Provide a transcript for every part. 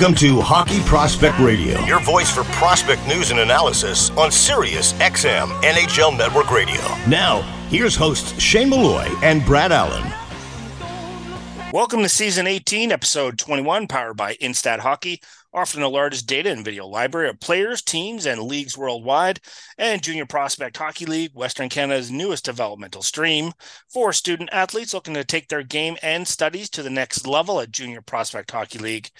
Welcome to Hockey Prospect Radio, your voice for prospect news and analysis on Sirius XM NHL Network Radio. Now, here's hosts Shane Malloy and Brad Allen. Welcome to season 18, episode 21, powered by Instat Hockey, offering the largest data and video library of players, teams, and leagues worldwide, and Junior Prospect Hockey League, Western Canada's newest developmental stream for student athletes looking to take their game and studies to the next level at Junior Prospect Hockey League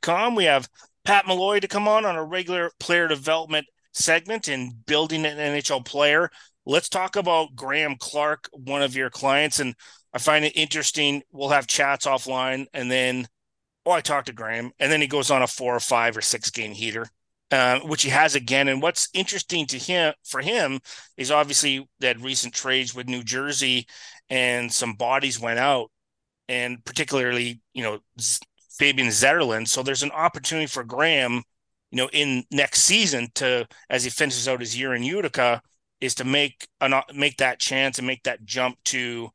com. We have Pat Malloy to come on on a regular player development segment and building an NHL player. Let's talk about Graham Clarke, one of your clients. And I find it interesting. We'll have chats offline and then, oh, I talked to Graham. And then he goes on a four or five or six game heater. Uh, which he has again. And what's interesting to him for him is obviously that recent trades with New Jersey and some bodies went out, and particularly you know Fabian Zetterlund. So there's an opportunity for Graham, you know, in next season to as he finishes out his year in Utica, is to make an make that chance and make that jump to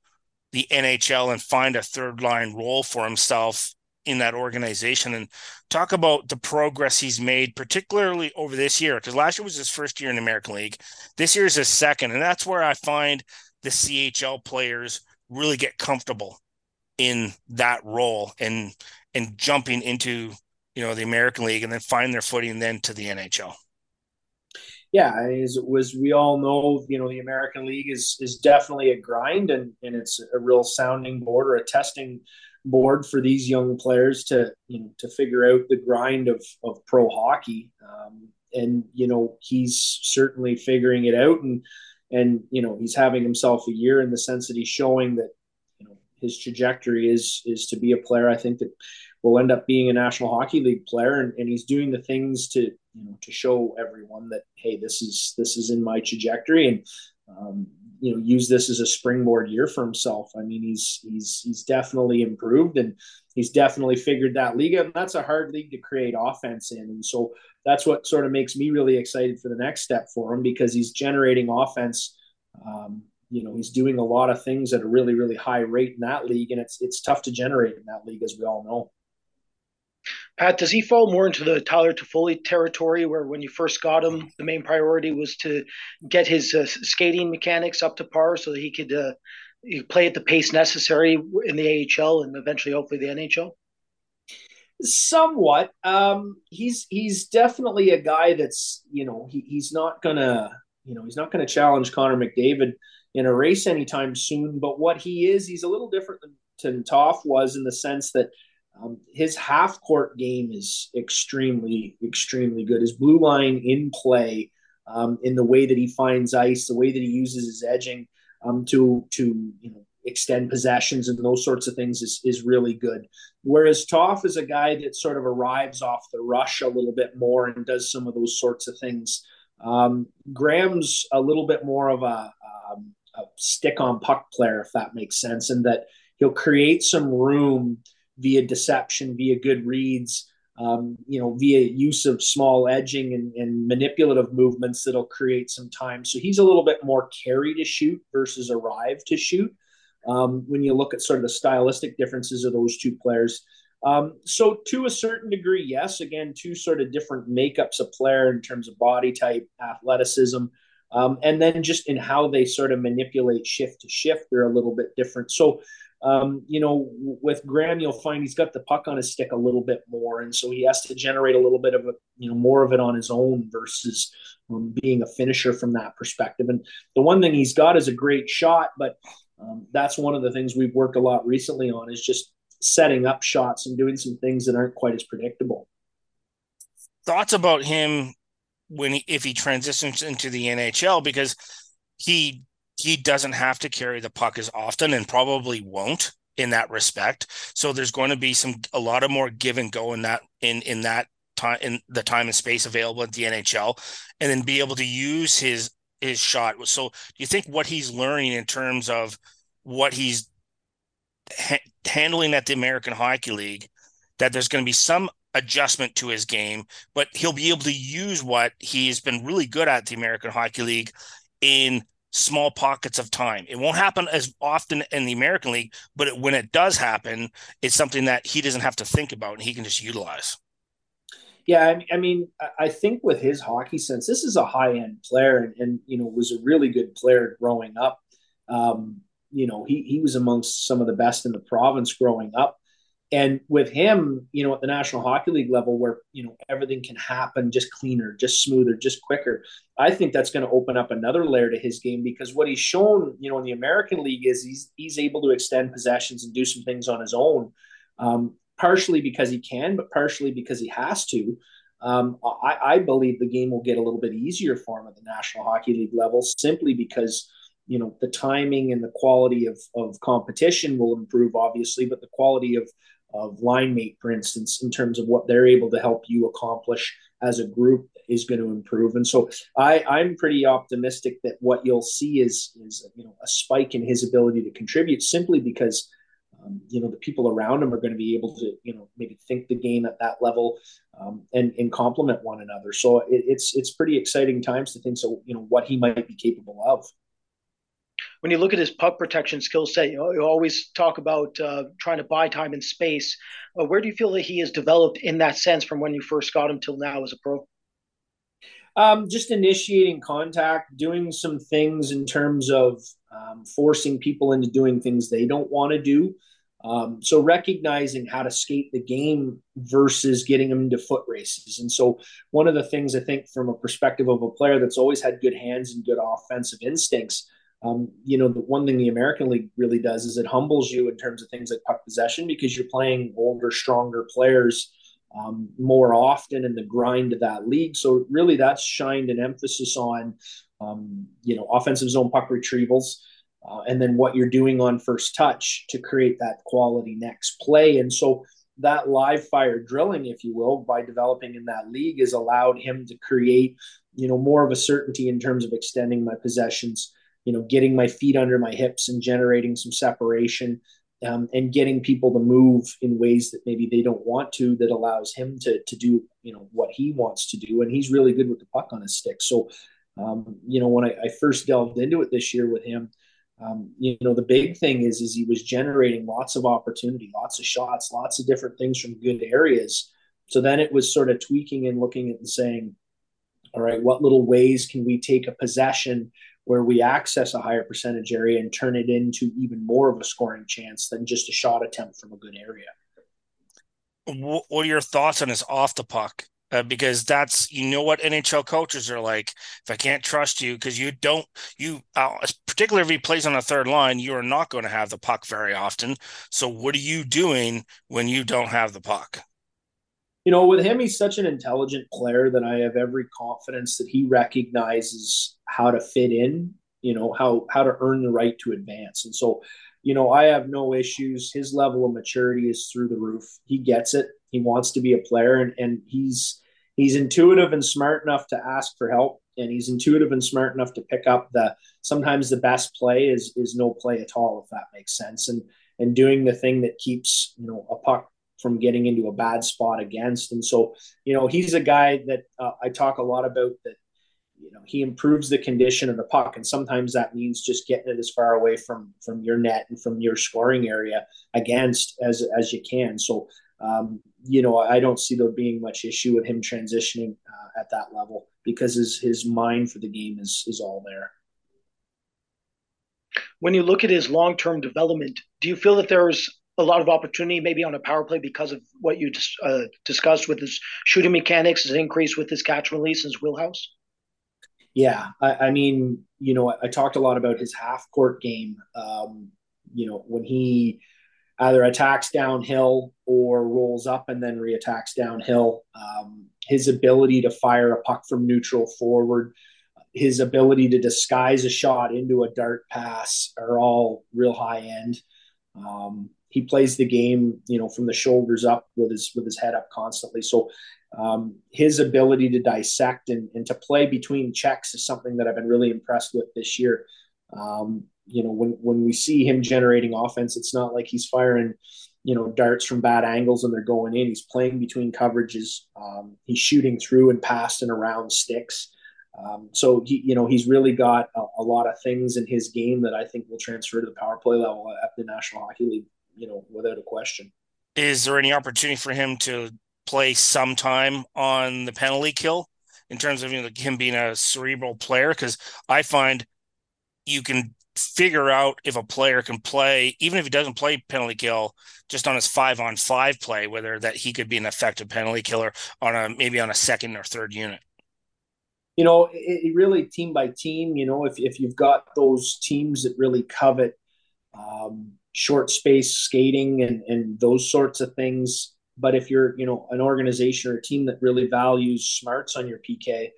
the NHL and find a third line role for himself in that organization and talk about the progress he's made, particularly over this year. Because last year was his first year in the American League. This year is his second. And that's where I find the CHL players really get comfortable in that role and and jumping into you know the American League and then find their footing then to the NHL. Yeah, as was we all know, you know the American League is is definitely a grind and and it's a real sounding board or a testing board for these young players to you know to figure out the grind of of pro hockey. Um, and you know he's certainly figuring it out and and you know he's having himself a year in the sense that he's showing that his trajectory is is to be a player. I think that will end up being a National Hockey League player, and, and he's doing the things to you know to show everyone that hey, this is this is in my trajectory, and um, you know use this as a springboard year for himself. I mean, he's he's he's definitely improved, and he's definitely figured that league out. And that's a hard league to create offense in, and so that's what sort of makes me really excited for the next step for him because he's generating offense. Um, you know he's doing a lot of things at a really really high rate in that league and it's it's tough to generate in that league as we all know Pat, does he fall more into the Tyler Toffoli territory, where when you first got him, the main priority was to get his uh, skating mechanics up to par so that he could uh, play at the pace necessary in the AHL and eventually, hopefully, the NHL? Somewhat. Um, he's he's definitely a guy that's you know he, he's not gonna you know he's not gonna challenge Connor McDavid in a race anytime soon. But what he is, he's a little different than, Toff was in the sense that um, his half court game is extremely, extremely good. His blue line in play, um, in the way that he finds ice, the way that he uses his edging um, to to you know extend possessions and those sorts of things is is really good. Whereas Toff is a guy that sort of arrives off the rush a little bit more and does some of those sorts of things. Um, Graham's a little bit more of a, um, a stick on puck player, if that makes sense, and that he'll create some room via deception, via good reads, um, you know, via use of small edging and, and, manipulative movements that'll create some time. So he's a little bit more carry to shoot versus arrive to shoot. Um, when you look at sort of the stylistic differences of those two players. Um, so to a certain degree, yes, again, two sort of different makeups of player in terms of body type, athleticism, um, and then just in how they sort of manipulate shift to shift, they're a little bit different. So um, you know, with Graham, you'll find he's got the puck on his stick a little bit more, and so he has to generate a little bit of a, you know, more of it on his own versus um, being a finisher from that perspective. And the one thing he's got is a great shot, but um, that's one of the things we've worked a lot recently on is just setting up shots and doing some things that aren't quite as predictable. Thoughts about him when he, if he transitions into the NHL because he he doesn't have to carry the puck as often and probably won't in that respect. So there's going to be some a lot of more give and go in that in in that time in the time and space available at the NHL, and then be able to use his his shot. So do you think what he's learning in terms of what he's ha- handling at the American Hockey League, that there's going to be some adjustment to his game, but he'll be able to use what he's been really good at the American Hockey League in small pockets of time. It won't happen as often in the American League, but it, when it does happen, it's something that he doesn't have to think about and he can just utilize. Yeah, I, mean, I think with his hockey sense, this is a high end player, and, and, you know was a really good player growing up. Um, you know, he he was amongst some of the best in the province growing up. And with him, you know, at the National Hockey League level, where you know everything can happen just cleaner, just smoother, just quicker, I think that's going to open up another layer to his game because what he's shown, you know, in the American League is he's he's able to extend possessions and do some things on his own, um, partially because he can, but partially because he has to. Um, I, I believe the game will get a little bit easier for him at the National Hockey League level simply because you know the timing and the quality of, of competition will improve obviously but the quality of of line mate, for instance, in terms of what they're able to help you accomplish as a group is going to improve. And so I, I'm pretty optimistic that what you'll see is is you know a spike in his ability to contribute simply because um, you know the people around him are going to be able to you know maybe think the game at that level um, and and complement one another. So it, it's it's pretty exciting times to think so you know what he might be capable of when you look at his puck protection skill set, you, know, you, always talk about uh, trying to buy time and space. Uh, where do you feel that he has developed in that sense from when you first got him till now as a pro? Um, just initiating contact, doing some things in terms of um, forcing people into doing things they don't want to do. Um, so recognizing how to skate the game versus getting them into foot races. And so one of the things I think from a perspective of a player that's always had good hands and good offensive instincts um, you know, the one thing the American League really does is it humbles you in terms of things like puck possession because you're playing older, stronger players um, more often in the grind of that league. So really, that's shined an emphasis on, um, you know, offensive zone puck retrievals. Uh, and then what you're doing on first touch to create that quality next play. And so that live fire drilling, if you will, by developing in that league has allowed him to create, you know, more of a certainty in terms of extending my possessions you know, getting my feet under my hips and generating some separation um, and getting people to move in ways that maybe they don't want to that allows him to, to do, you know, what he wants to do. And he's really good with the puck on his stick. So, um, you know, when I, I, first delved into it this year with him, um, you know, the big thing is, is he was generating lots of opportunity, lots of shots, lots of different things from good areas. So then it was sort of tweaking and looking at and saying, all right, what little ways can we take a possession where we access a higher percentage area and turn it into even more of a scoring chance than just a shot attempt from a good area. What are your thoughts on his off the puck? Uh, because that's you know what NHL coaches are like. If I can't trust you, because you don't you uh, particularly if he plays on a third line, you are not going to have the puck very often. So what are you doing when you don't have the puck? You know, with him, he's such an intelligent player that I have every confidence that he recognizes how to fit in, you know, how how to earn the right to advance. And so, you know, I have no issues. His level of maturity is through the roof. He gets it. He wants to be a player and, and he's he's intuitive and smart enough to ask for help. And he's intuitive and smart enough to pick up the sometimes the best play is is no play at all, if that makes sense. And and doing the thing that keeps, you know, a puck from getting into a bad spot against. And so, you know, he's a guy that uh, I talk a lot about that, you know, he improves the condition of the puck. And sometimes that means just getting it as far away from, from your net and from your scoring area against as, as you can. So, um, you know, I don't see there being much issue with him transitioning uh, at that level because his, his mind for the game is, is all there when you look at his long-term development, do you feel that there's a lot of opportunity maybe on a power play because of what you uh, discussed with his shooting mechanics, his increase with his catch release, his wheelhouse? Yeah, I, I mean, you know, I, I, talked a lot about his half court game. Um, you know, when he either attacks downhill or rolls up and then reattacks downhill, um, his ability to fire a puck from neutral forward, his ability to disguise a shot into a dart pass are all real high end. Um, he plays the game, you know, from the shoulders up with his with his head up constantly. So um, his ability to dissect and, and to play between checks is something that I've been really impressed with this year. Um, you know, when when we see him generating offense, it's not like he's firing, you know, darts from bad angles and they're going in. He's playing between coverages. Um, he's shooting through and past and around sticks. Um, so he, you know, he's really got a, a, lot of things in his game that I think will transfer to the power play level at the National Hockey League. You know, without a question. Is there any opportunity for him to play some time on the penalty kill in terms of you know, him being a cerebral player? Because I find you can figure out if a player can play, even if he doesn't play penalty kill, just on his five on five play, whether that he could be an effective penalty killer on a maybe on a second or third unit. You know, it, it really team by team. You know, if if you've got those teams that really covet um, short space skating and and those sorts of things, but if you're you know an organization or a team that really values smarts on your PK,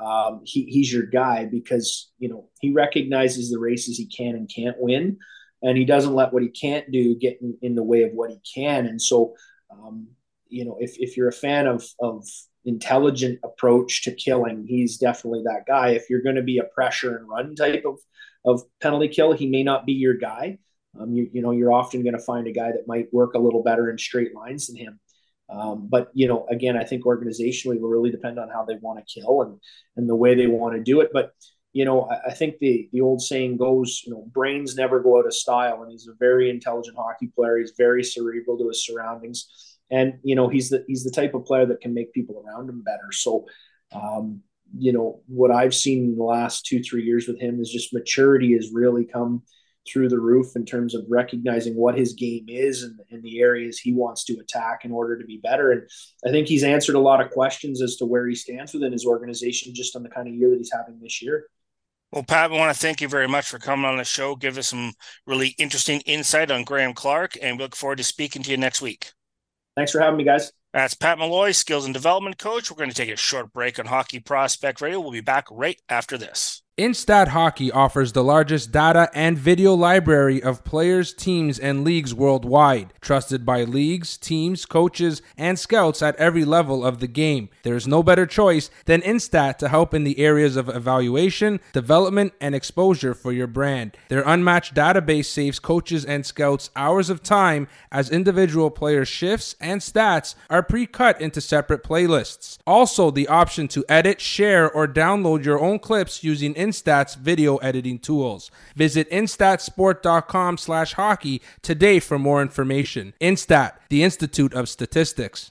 um, he, he's your guy because you know he recognizes the races he can and can't win, and he doesn't let what he can't do get in, in the way of what he can. And so, um, you know, if if you're a fan of of intelligent approach to killing, he's definitely that guy. If you're going to be a pressure and run type of of penalty kill, he may not be your guy. Um, you, you know, you're often going to find a guy that might work a little better in straight lines than him. Um, but you know, again, I think organizationally will really depend on how they want to kill and and the way they want to do it. But you know, I, I, think the the old saying goes, you know, brains never go out of style, and he's a very intelligent hockey player. He's very cerebral to his surroundings, and you know, he's the he's the type of player that can make people around him better. So. Um, you know what I've seen in the last two three years with him is just maturity has really come through the roof in terms of recognizing what his game is and, and, the areas he wants to attack in order to be better. And I think he's answered a lot of questions as to where he stands within his organization just on the kind of year that he's having this year. Well, Pat, we want to thank you very much for coming on the show. Give us some really interesting insight on Graham Clarke, and we look forward to speaking to you next week. Thanks for having me, guys. That's Pat Malloy, skills and development coach. We're going to take a short break on Hockey Prospect Radio. We'll be back right after this. Instat Hockey offers the largest data and video library of players, teams, and leagues worldwide, trusted by leagues, teams, coaches, and scouts at every level of the game. There is no better choice than Instat to help in the areas of evaluation, development, and exposure for your brand. Their unmatched database saves coaches and scouts hours of time as individual player shifts and stats are pre cut into separate playlists. Also, the option to edit, share, or download your own clips using Instat's video editing tools. Visit instatsport.com slash hockey today for more information. Instat, the Institute of Statistics.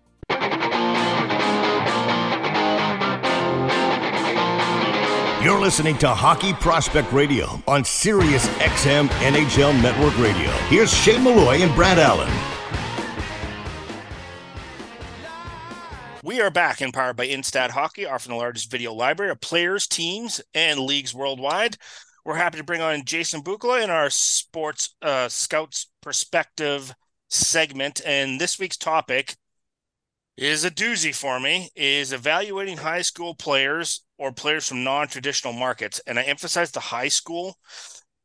You're listening to Hockey Prospect Radio on Sirius XM NHL Network Radio. Here's Shane Malloy and Brad Allen. We are back empowered by Instat Hockey, offering the largest video library of players, teams, and leagues worldwide. We're happy to bring on Jason Bukala in our sports uh, scouts perspective segment. And this week's topic is a doozy for me is evaluating high school players or players from non-traditional markets. And I emphasize the high school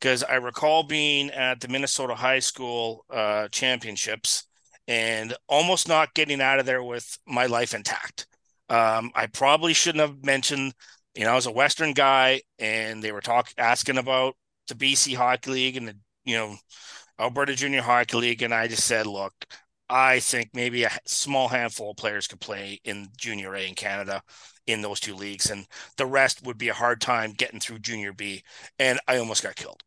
because I recall being at the Minnesota High School uh, Championships and almost not getting out of there with my life intact. Um, I probably shouldn't have mentioned, you know, I was a Western guy and they were talking, asking about the BC Hockey League and the, you know, Alberta Junior Hockey League. And I just said, look, I think maybe a small handful of players could play in Junior A in Canada in those two leagues, and the rest would be a hard time getting through Junior B. And I almost got killed.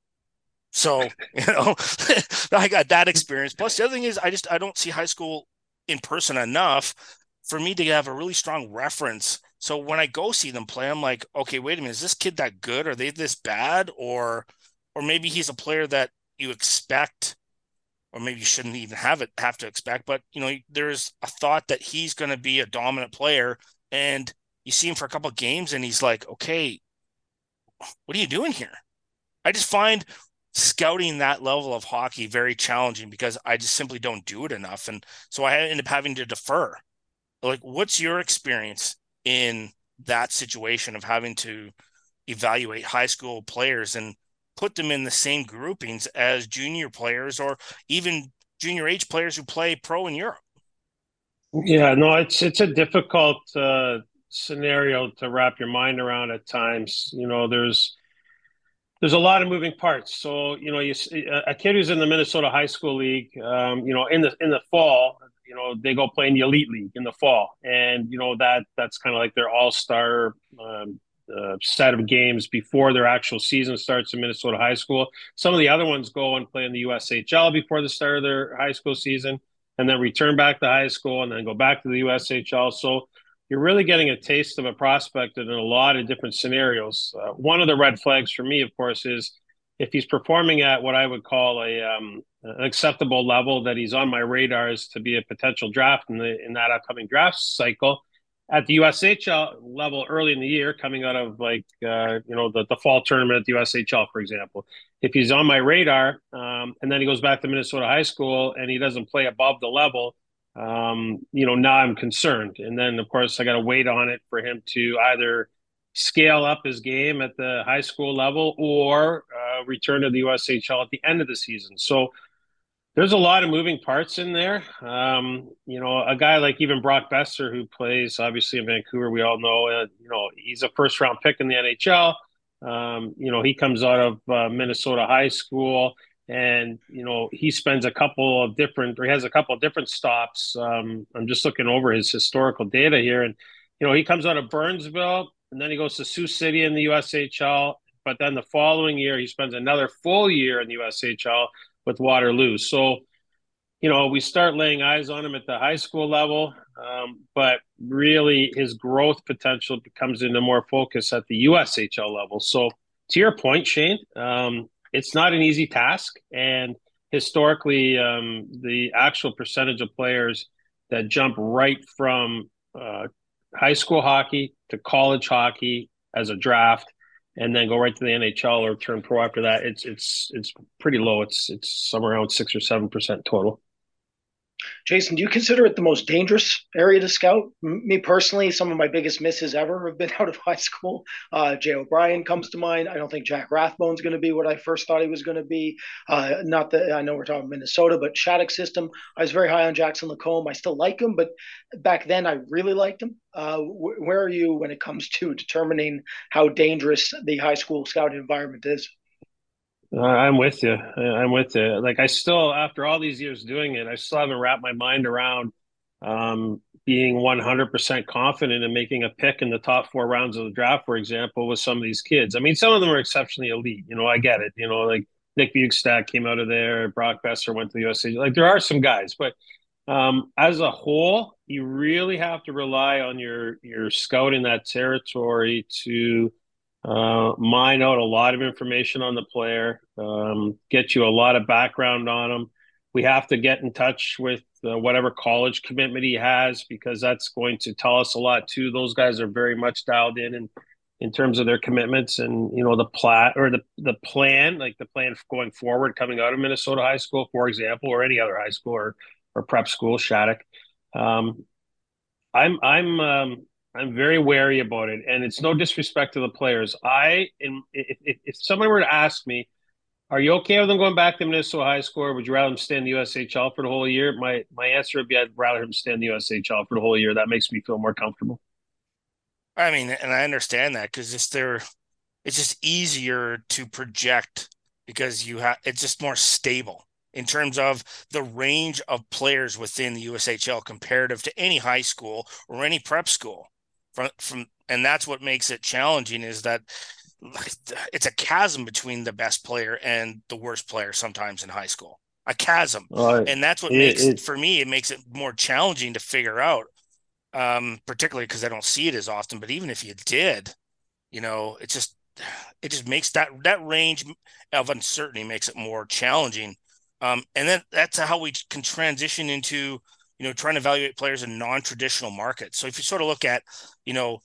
So, you know, I got that experience. Plus, the other thing is, I just I don't see high school in person enough for me to have a really strong reference. So when I go see them play, I'm like, okay, wait a minute, is this kid that good? Are they this bad? Or, or maybe he's a player that you expect, or maybe you shouldn't even have it have to expect. But you know, there's a thought that he's going to be a dominant player, and you see him for a couple games, and he's like, okay, what are you doing here? I just find scouting that level of hockey very challenging because I just simply don't do it enough. And so I end up having to defer. Like, what's your experience in that situation of having to evaluate high school players and put them in the same groupings as junior players or even junior age players who play pro in Europe? Yeah, no, it's it's a difficult uh, scenario to wrap your mind around at times. You know, there's there's a lot of moving parts. So you know, you a kid who's in the Minnesota High School League, um, you know, in the in the fall, you know, they go play in the Elite League in the fall, and you know that that's kind of like their All Star um, uh, set of games before their actual season starts in Minnesota High School. Some of the other ones go and play in the USHL before the start of their high school season, and then return back to high school, and then go back to the USHL. So you're really getting a taste of a prospect in a lot of different scenarios. Uh, one of the red flags for me, of course, is if he's performing at what I would call a um, an acceptable level, that he's on my radars to be a potential draft in the in that upcoming draft cycle. At the USHL level early in the year, coming out of like uh, you know the, the fall tournament at the USHL, for example, if he's on my radar um, and then he goes back to Minnesota high school and he doesn't play above the level, um, you know, now I'm concerned. And then, of course, I got to wait on it for him to either scale up his game at the high school level or uh, return to the USHL at the end of the season. So there's a lot of moving parts in there. Um, you know, a guy like even Brock Boeser, who plays obviously in Vancouver, we all know, uh, you know, he's a first round pick in the NHL. Um, you know, he comes out of uh, Minnesota high school and you know he spends a couple of different or he has a couple of different stops um, i'm just looking over his historical data here and you know he comes out of burnsville and then he goes to sioux city in the ushl but then the following year he spends another full year in the ushl with waterloo so you know we start laying eyes on him at the high school level um, but really his growth potential comes into more focus at the ushl level so to your point shane um, it's not an easy task. And historically, um, the actual percentage of players that jump right from uh, high school hockey to college hockey as a draft and then go right to the NHL or turn pro after that, it's it's it's pretty low. It's it's somewhere around six or seven percent total. Jason, do you consider it the most dangerous area to scout? Me personally, some of my biggest misses ever have been out of high school. Uh, Jay O'Brien comes to mind. I don't think Jack Rathbone's going to be what I first thought he was going to be. Uh, not that I know we're talking Minnesota, but Shattuck system. I was very high on Jackson Lacombe. I still like him, but back then I really liked him. Uh, wh- where are you when it comes to determining how dangerous the high school scouting environment is? I'm with you. I'm with you. Like I still, after all these years doing it, I still haven't wrapped my mind around um, being 100% confident in making a pick in the top four rounds of the draft, for example, with some of these kids. I mean, some of them are exceptionally elite. You know, I get it. You know, like Nick Bjugstad came out of there, Brock Boeser went to the USA. Like there are some guys, but um, as a whole, you really have to rely on your your scout in that territory to uh, mine out a lot of information on the player, um, get you a lot of background on him. We have to get in touch with uh, whatever college commitment he has because that's going to tell us a lot too. Those guys are very much dialed in and in terms of their commitments and you know the plat or the the plan, like the plan going forward coming out of Minnesota high school, for example, or any other high school or or prep school, Shattuck. Um, I'm I'm um, I'm very wary about it, and it's no disrespect to the players. I, if, if, someone were to ask me, "Are you okay with them going back to Minnesota high school, would you rather them stay in the USHL for the whole year?" My my answer would be, I'd rather him stay in the USHL for the whole year. That makes me feel more comfortable. I mean, and I understand that because it's there, it's just easier to project because you have it's just more stable in terms of the range of players within the USHL comparative to any high school or any prep school from from and that's what makes it challenging is that it's a chasm between the best player and the worst player sometimes in high school. A chasm, and that's what it, makes it, for me. It makes it more challenging to figure out, um, particularly because I don't see it as often. But even if you did, you know, it just it just makes that that range of uncertainty makes it more challenging. Um, and then that's how we can transition into you know trying to evaluate players in non-traditional markets. So if you sort of look at you know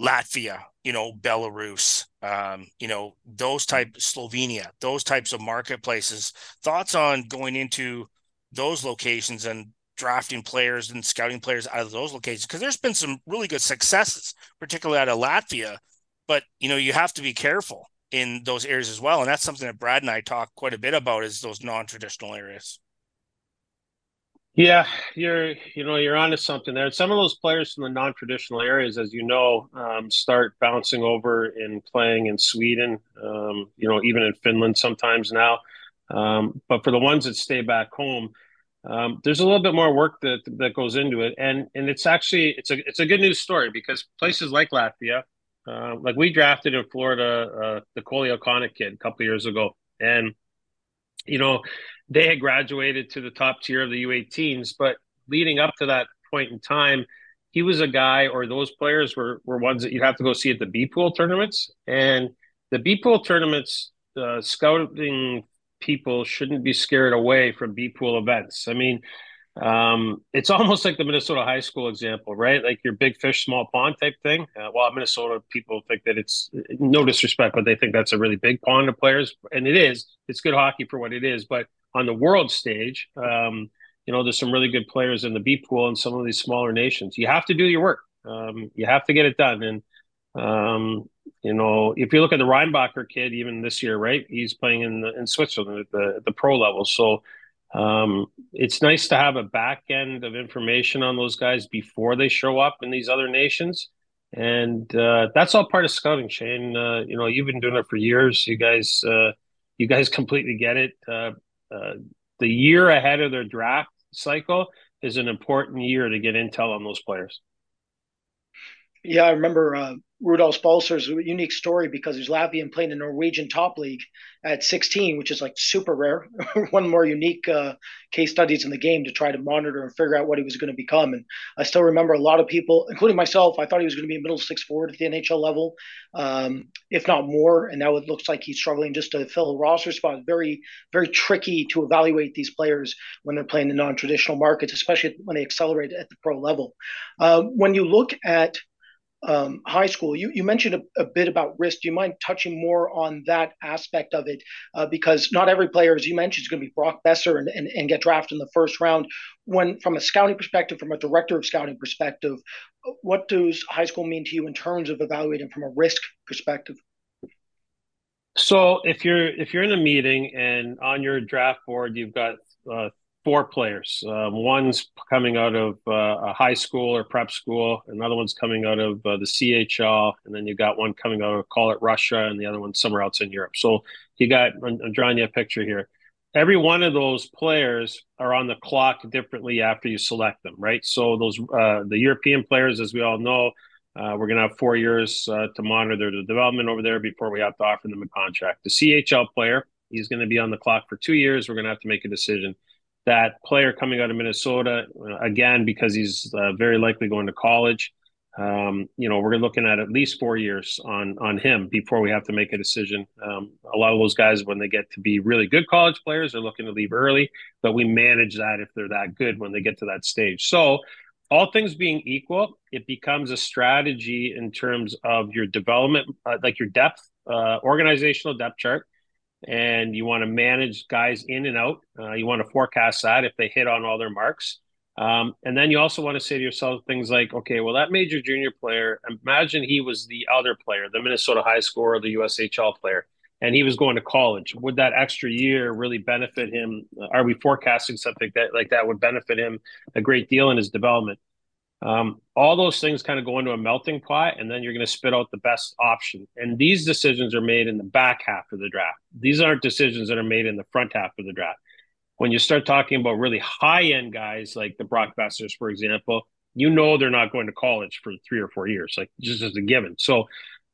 Latvia, you know, Belarus, um, you know, those type Slovenia, those types of marketplaces. Thoughts on going into those locations and drafting players and scouting players out of those locations because there's been some really good successes, particularly out of Latvia. But you know, you have to be careful in those areas as well, and that's something that Brad and I talk quite a bit about is those non-traditional areas. Yeah, you're you know you're onto something there. Some of those players from the non-traditional areas, as you know, um, start bouncing over and playing in Sweden. Um, you know, even in Finland sometimes now. Um, but for the ones that stay back home, um, there's a little bit more work that that goes into it, and and it's actually it's a it's a good news story because places like Latvia, uh, like we drafted in Florida, uh, the Coley O'Connor kid a couple years ago, and you know they had graduated to the top tier of the U18s, but leading up to that point in time, he was a guy, or those players were were ones that you'd have to go see at the B pool tournaments, and the B pool tournaments, uh, scouting people shouldn't be scared away from B pool events. I mean, um, it's almost like the Minnesota high school example, right? Like your big fish, small pond type thing. Uh, well, Minnesota people think that it's no disrespect, but they think that's a really big pond of players, and it is. It's good hockey for what it is, but on the world stage, um, you know, there's some really good players in the B pool and some of these smaller nations. You have to do your work. Um, you have to get it done. And, um, you know, if you look at the Reinbacher kid, even this year, right, he's playing in the, in Switzerland at the, the pro level. So um, it's nice to have a back end of information on those guys before they show up in these other nations. And uh, that's all part of scouting, Shane. Uh, you know, you've been doing it for years. You guys, uh, you guys completely get it. Uh, the year ahead of their draft cycle is an important year to get intel on those players. Yeah, I remember uh, Rudolf Balcer's unique story because he was Latvian playing the Norwegian top league at 16, which is like super rare. One more unique uh, case studies in the game to try to monitor and figure out what he was going to become. And I still remember a lot of people, including myself, I thought he was going to be a middle six forward at the NHL level, um, if not more. And now it looks like he's struggling just to fill a roster spot. Very, very tricky to evaluate these players when they're playing in non-traditional markets, especially when they accelerate at the pro level. Uh, when you look at um, high school. You, you mentioned a, a, bit about risk. Do you mind touching more on that aspect of it? Uh, because not every player, as you mentioned, is going to be Brock Boeser and, and, and, get drafted in the first round. When, from a scouting perspective, from a director of scouting perspective, what does high school mean to you in terms of evaluating from a risk perspective? So if you're if you're in a meeting and on your draft board you've got uh, four players. Um, one's coming out of uh, a high school or prep school. Another one's coming out of uh, the CHL, and then you got one coming out of call it Russia, and the other one somewhere else in Europe. So you got I'm drawing you a picture here. Every one of those players are on the clock differently after you select them, right? So those uh, the European players, as we all know, uh, we're going to have four years uh, to monitor their development over there before we have to offer them a contract. The CHL player, he's going to be on the clock for two years. We're going to have to make a decision that player coming out of Minnesota, uh, again, because he's uh, very likely going to college. Um, you know, we're looking at at least four years on on him before we have to make a decision. Um, a lot of those guys, when they get to be really good college players, are looking to leave early, but we manage that if they're that good when they get to that stage. So, all things being equal, it becomes a strategy in terms of your development, uh, like your depth, uh, organizational depth chart and you want to manage guys in and out. Uh, you want to forecast that if they hit on all their marks. Um, and then you also want to say to yourself things like, okay, well, that major junior player, imagine he was the other player, the Minnesota high score or the USHL player, and he was going to college. Would that extra year really benefit him? Are we forecasting something that like that would benefit him a great deal in his development? Um, all those things kind of go into a melting pot, and then you're going to spit out the best option. And these decisions are made in the back half of the draft. These aren't decisions that are made in the front half of the draft. When you start talking about really high end guys like the Brock for example, you know they're not going to college for three or four years, like just as a given. So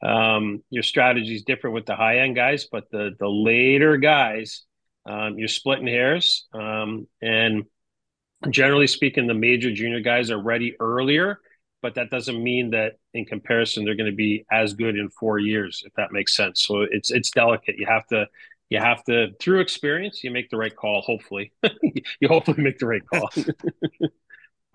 um, your strategy is different with the high end guys, but the the later guys, um, you're splitting hairs. Um, and generally speaking, the major junior guys are ready earlier, but that doesn't mean that in comparison they're going to be as good in four years, if that makes sense. So it's it's delicate. You have to you have to through experience you make the right call. Hopefully, you hopefully make the right call.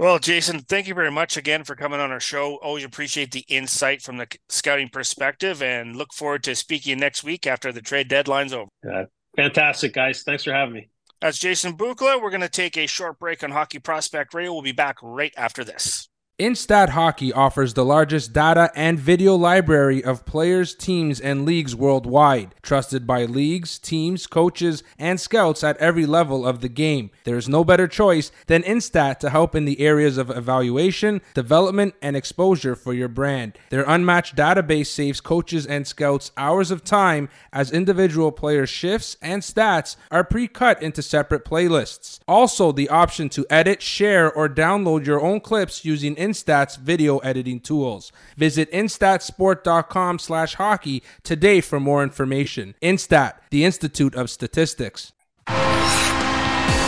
Well, Jason, thank you very much again for coming on our show. Always appreciate the insight from the scouting perspective and look forward to speaking next week after the trade deadline's over. Uh, fantastic, guys. Thanks for having me. That's Jason Bukala. We're going to take a short break on Hockey Prospect Radio. We'll be back right after this. Instat Hockey offers the largest data and video library of players, teams, and leagues worldwide, trusted by leagues, teams, coaches, and scouts at every level of the game. There is no better choice than Instat to help in the areas of evaluation, development, and exposure for your brand. Their unmatched database saves coaches and scouts hours of time as individual player shifts and stats are pre cut into separate playlists. Also, the option to edit, share, or download your own clips using Instat Instat's video editing tools. Visit instatsport.com slash hockey today for more information. Instat, the Institute of Statistics.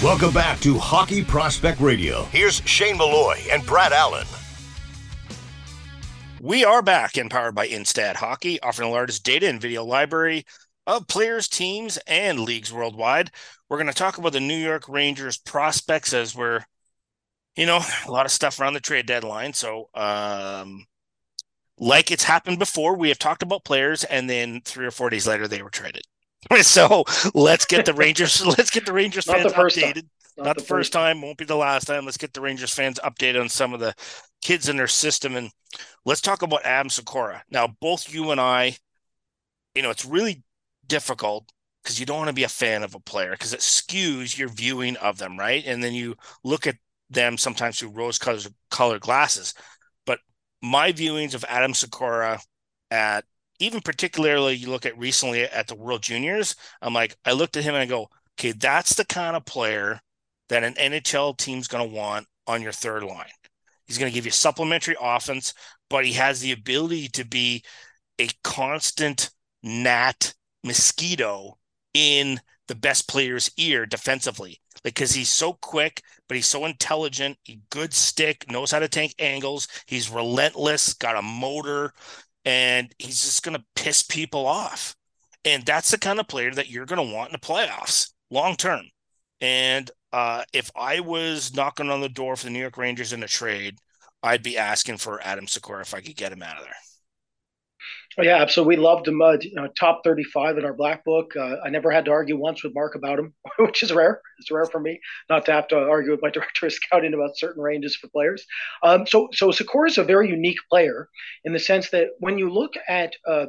Welcome back to Hockey Prospect Radio. Here's Shane Malloy and Brad Allen. We are back and powered by Instat Hockey, offering the largest data and video library of players, teams, and leagues worldwide. We're going to talk about the New York Rangers prospects as we're, you know, a lot of stuff around the trade deadline. So, um, like it's happened before, we have talked about players, and then three or four days later, they were traded. so let's get the Rangers. let's get the Rangers fans the updated. Not, Not, the, the first time. time, won't be the last time. Let's get the Rangers fans updated on some of the kids in their system, and let's talk about Adam Sykora. Now, both you and I, you know, it's really difficult because you don't want to be a fan of a player because it skews your viewing of them, right? And then you look at them sometimes through rose-colored glasses. But my viewings of Adam Sykora at even particularly you look at recently at the World Juniors, I'm like, I looked at him and I go, okay, that's the kind of player that an NHL team's going to want on your third line. He's going to give you supplementary offense, but he has the ability to be a constant gnat mosquito in the best player's ear defensively because he's so quick, but he's so intelligent. He good stick, knows how to tank angles. He's relentless, got a motor and he's just going to piss people off. And that's the kind of player that you're going to want in the playoffs long term. And uh, if I was knocking on the door for the New York Rangers in a trade, I'd be asking for Adam Sykora if I could get him out of there. Oh, yeah, absolutely. We loved him. Uh, know, top 35 in our black book. Uh, I never had to argue once with Mark about him, which is rare. It's rare for me not to have to argue with my director of scouting about certain ranges for players. Um, so, so Sykora is a very unique player in the sense that when you look at uh,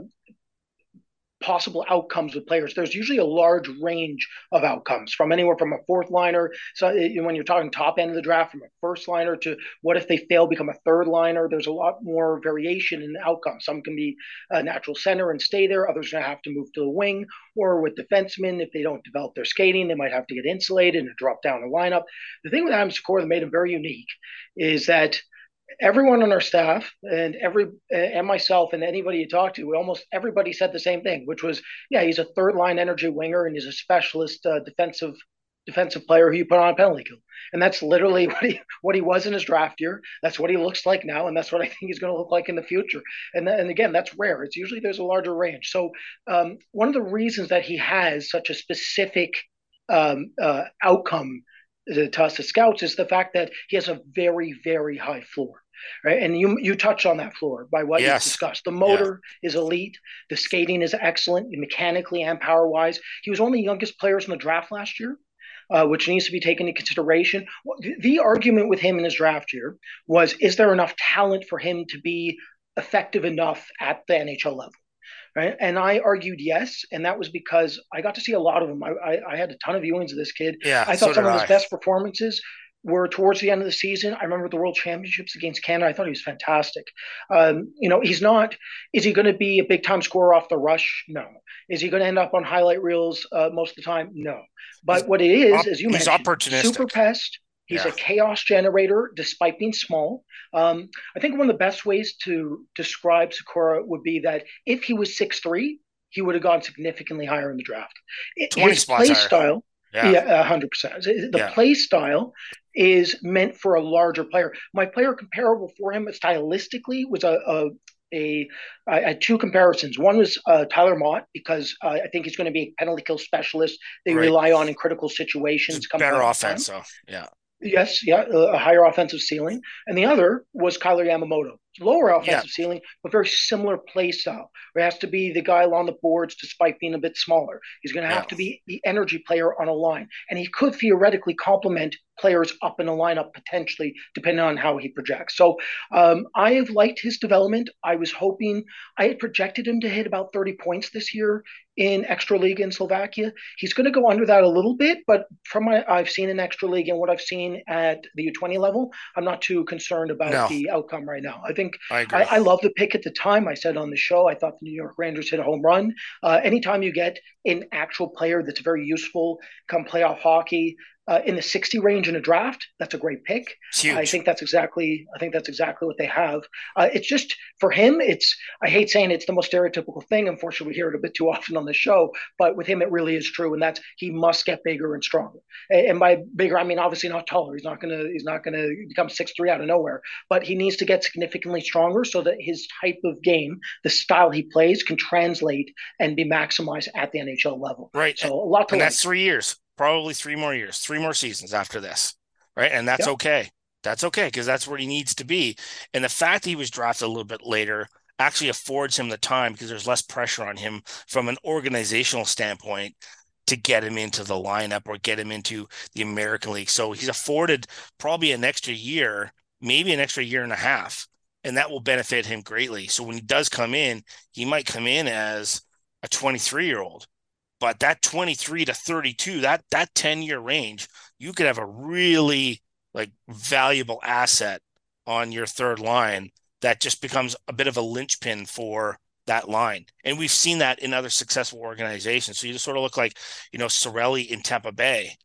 possible outcomes with players. There's usually a large range of outcomes from anywhere from a fourth liner. So eh, when you're talking top end of the draft, from a first liner to what if they fail, become a third liner. There's a lot more variation in the outcome. Some can be a natural center and stay there. Others are going to have to move to the wing or with defensemen. If they don't develop their skating, they might have to get insulated and drop down the lineup. The thing with Adam Sykora that made him very unique is that everyone on our staff and every and myself and anybody you talk to, almost everybody said the same thing, which was, yeah, he's a third line energy winger and he's a specialist uh, defensive defensive player who you put on a penalty kill. And that's literally what he what he was in his draft year. That's what he looks like now, and that's what I think he's going to look like in the future. And and again, that's rare. It's usually there's a larger range. So um, one of the reasons that he has such a specific um, uh, outcome to us as scouts is the fact that he has a very very high floor right? And you you touch on that floor by what yes. you discussed. The motor yeah. is elite. The skating is excellent, mechanically and power wise. He was one of the youngest players in the draft last year uh, which needs to be taken into consideration. The, the argument with him in his draft year was is there enough talent for him to be effective enough at the NHL level? Right. And I argued yes. And that was because I got to see a lot of him. I, I, I had a ton of viewings of this kid. Yeah. I thought so some of his best performances were towards the end of the season. I remember the World Championships against Canada. I thought he was fantastic. Um, you know, he's not. Is he going to be a big time scorer off the rush? No. Is he going to end up on highlight reels uh, most of the time? No. But what it is, op- as you mentioned, super pest. He's yeah. a chaos generator, despite being small. Um, I think one of the best ways to describe Sykora would be that if he was six three, he would have gone significantly higher in the draft. His play higher. style, yeah, hundred percent. The yeah. play style is meant for a larger player. My player comparable for him stylistically was a, a a I had two comparisons. One was uh, Tyler Motte because uh, I think he's going to be a penalty kill specialist. They right. rely on in critical situations. better offense, so yeah. Yes, yeah, uh, a higher offensive ceiling. And the other was Kailer Yamamoto. Lower offensive yeah. ceiling, but very similar play style. It has to be the guy along the boards despite being a bit smaller. He's going to have yeah. to be the energy player on a line. And he could theoretically complement players up in a lineup potentially, depending on how he projects. So um, I have liked his development. I was hoping I had projected him to hit about 30 points this year in Extraliga in Slovakia. He's going to go under that a little bit, but from what I've seen in Extraliga and what I've seen at the U20 level, I'm not too concerned about no. the outcome right now. I think I, I, I, love the pick at the time. I said on the show, I thought the New York Rangers hit a home run. Uh, anytime you get an actual player that's very useful, come playoff hockey, uh, in the 60 range in a draft, that's a great pick. I think that's exactly I think that's exactly what they have. Uh, it's just for him, it's I hate saying it's the most stereotypical thing. Unfortunately, we hear it a bit too often on the show, but with him, it really is true, and that's he must get bigger and stronger. And by bigger, I mean obviously not taller. He's not gonna he's not gonna become six three out of nowhere, but he needs to get significantly stronger so that his type of game, the style he plays, can translate and be maximized at the NHL level. Right. So a lot to and that's three years probably three more years, three more seasons after this, right? And that's yep. okay. That's okay because that's where he needs to be. And the fact that he was drafted a little bit later actually affords him the time because there's less pressure on him from an organizational standpoint to get him into the lineup or get him into the American League. So he's afforded probably an extra year, maybe an extra year and a half, and that will benefit him greatly. So when he does come in, he might come in as a 23 year old but that 23 to 32, that that 10 year range, you could have a really like valuable asset on your third line that just becomes a bit of a linchpin for that line. And we've seen that in other successful organizations. So you just sort of look like, you know, Cirelli in Tampa Bay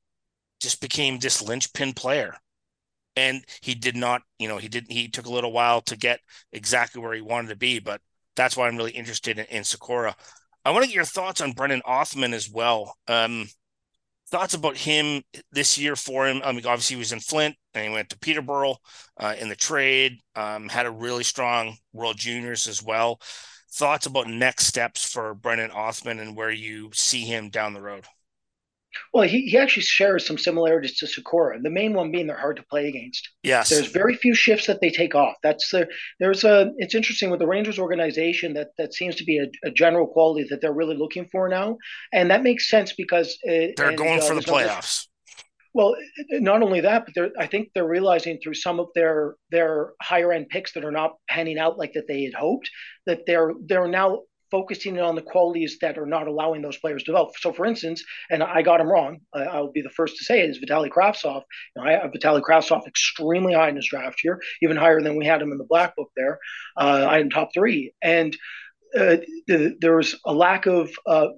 just became this linchpin player. And he did not, you know, he didn't, he took a little while to get exactly where he wanted to be, but that's why I'm really interested in, in Sykora. I want to get your thoughts on Brennan Othmann as well. Um, thoughts about him this year for him. I mean, obviously he was in Flint and he went to Peterborough uh, in the trade. Um, had a really strong World Juniors as well. Thoughts about next steps for Brennan Othmann and where you see him down the road. Well, he, he actually shares some similarities to Sykora. The main one being they're hard to play against. Yes, there's very few shifts that they take off. That's the there's a. It's interesting with the Rangers organization that that seems to be a, a general quality that they're really looking for now, and that makes sense because it, they're and, going uh, for the playoffs. well, not only that, but they're I think they're realizing through some of their their higher end picks that are not panning out like that they had hoped that they're they're now focusing on the qualities that are not allowing those players to develop. So, for instance, and I got him wrong, I, will be the first to say it is Vitali Kravtsov. You know, I have Vitali Kravtsov extremely high in his draft here, even higher than we had him in the black book there. Uh, I am top three, and uh, the, a lack of uh,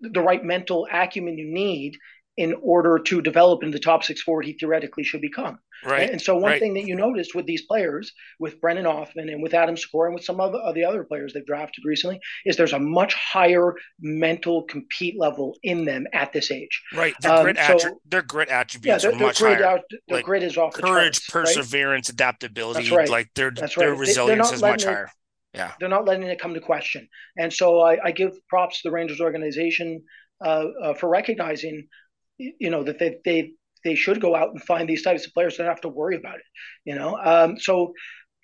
the right mental acumen you need in order to develop into the top six forward he theoretically should become. Right. And so one right. thing that you noticed with these players, with Brennan Othmann and with Adam Sykora and with some of the other players they've drafted recently, is there's a much higher mental compete level in them at this age. Right. Their um, grit, so, their grit attributes yeah, are much grit higher. Out, their like grit is off courage, charts, perseverance, right? adaptability. That's right. Like their That's their resilience is much it, higher. Yeah. They're not letting it come to question. And so I, I give props to the Rangers organization uh, uh, for recognizing, you know, that they, they they should go out and find these types of players. So they don't have to worry about it. You know, um, so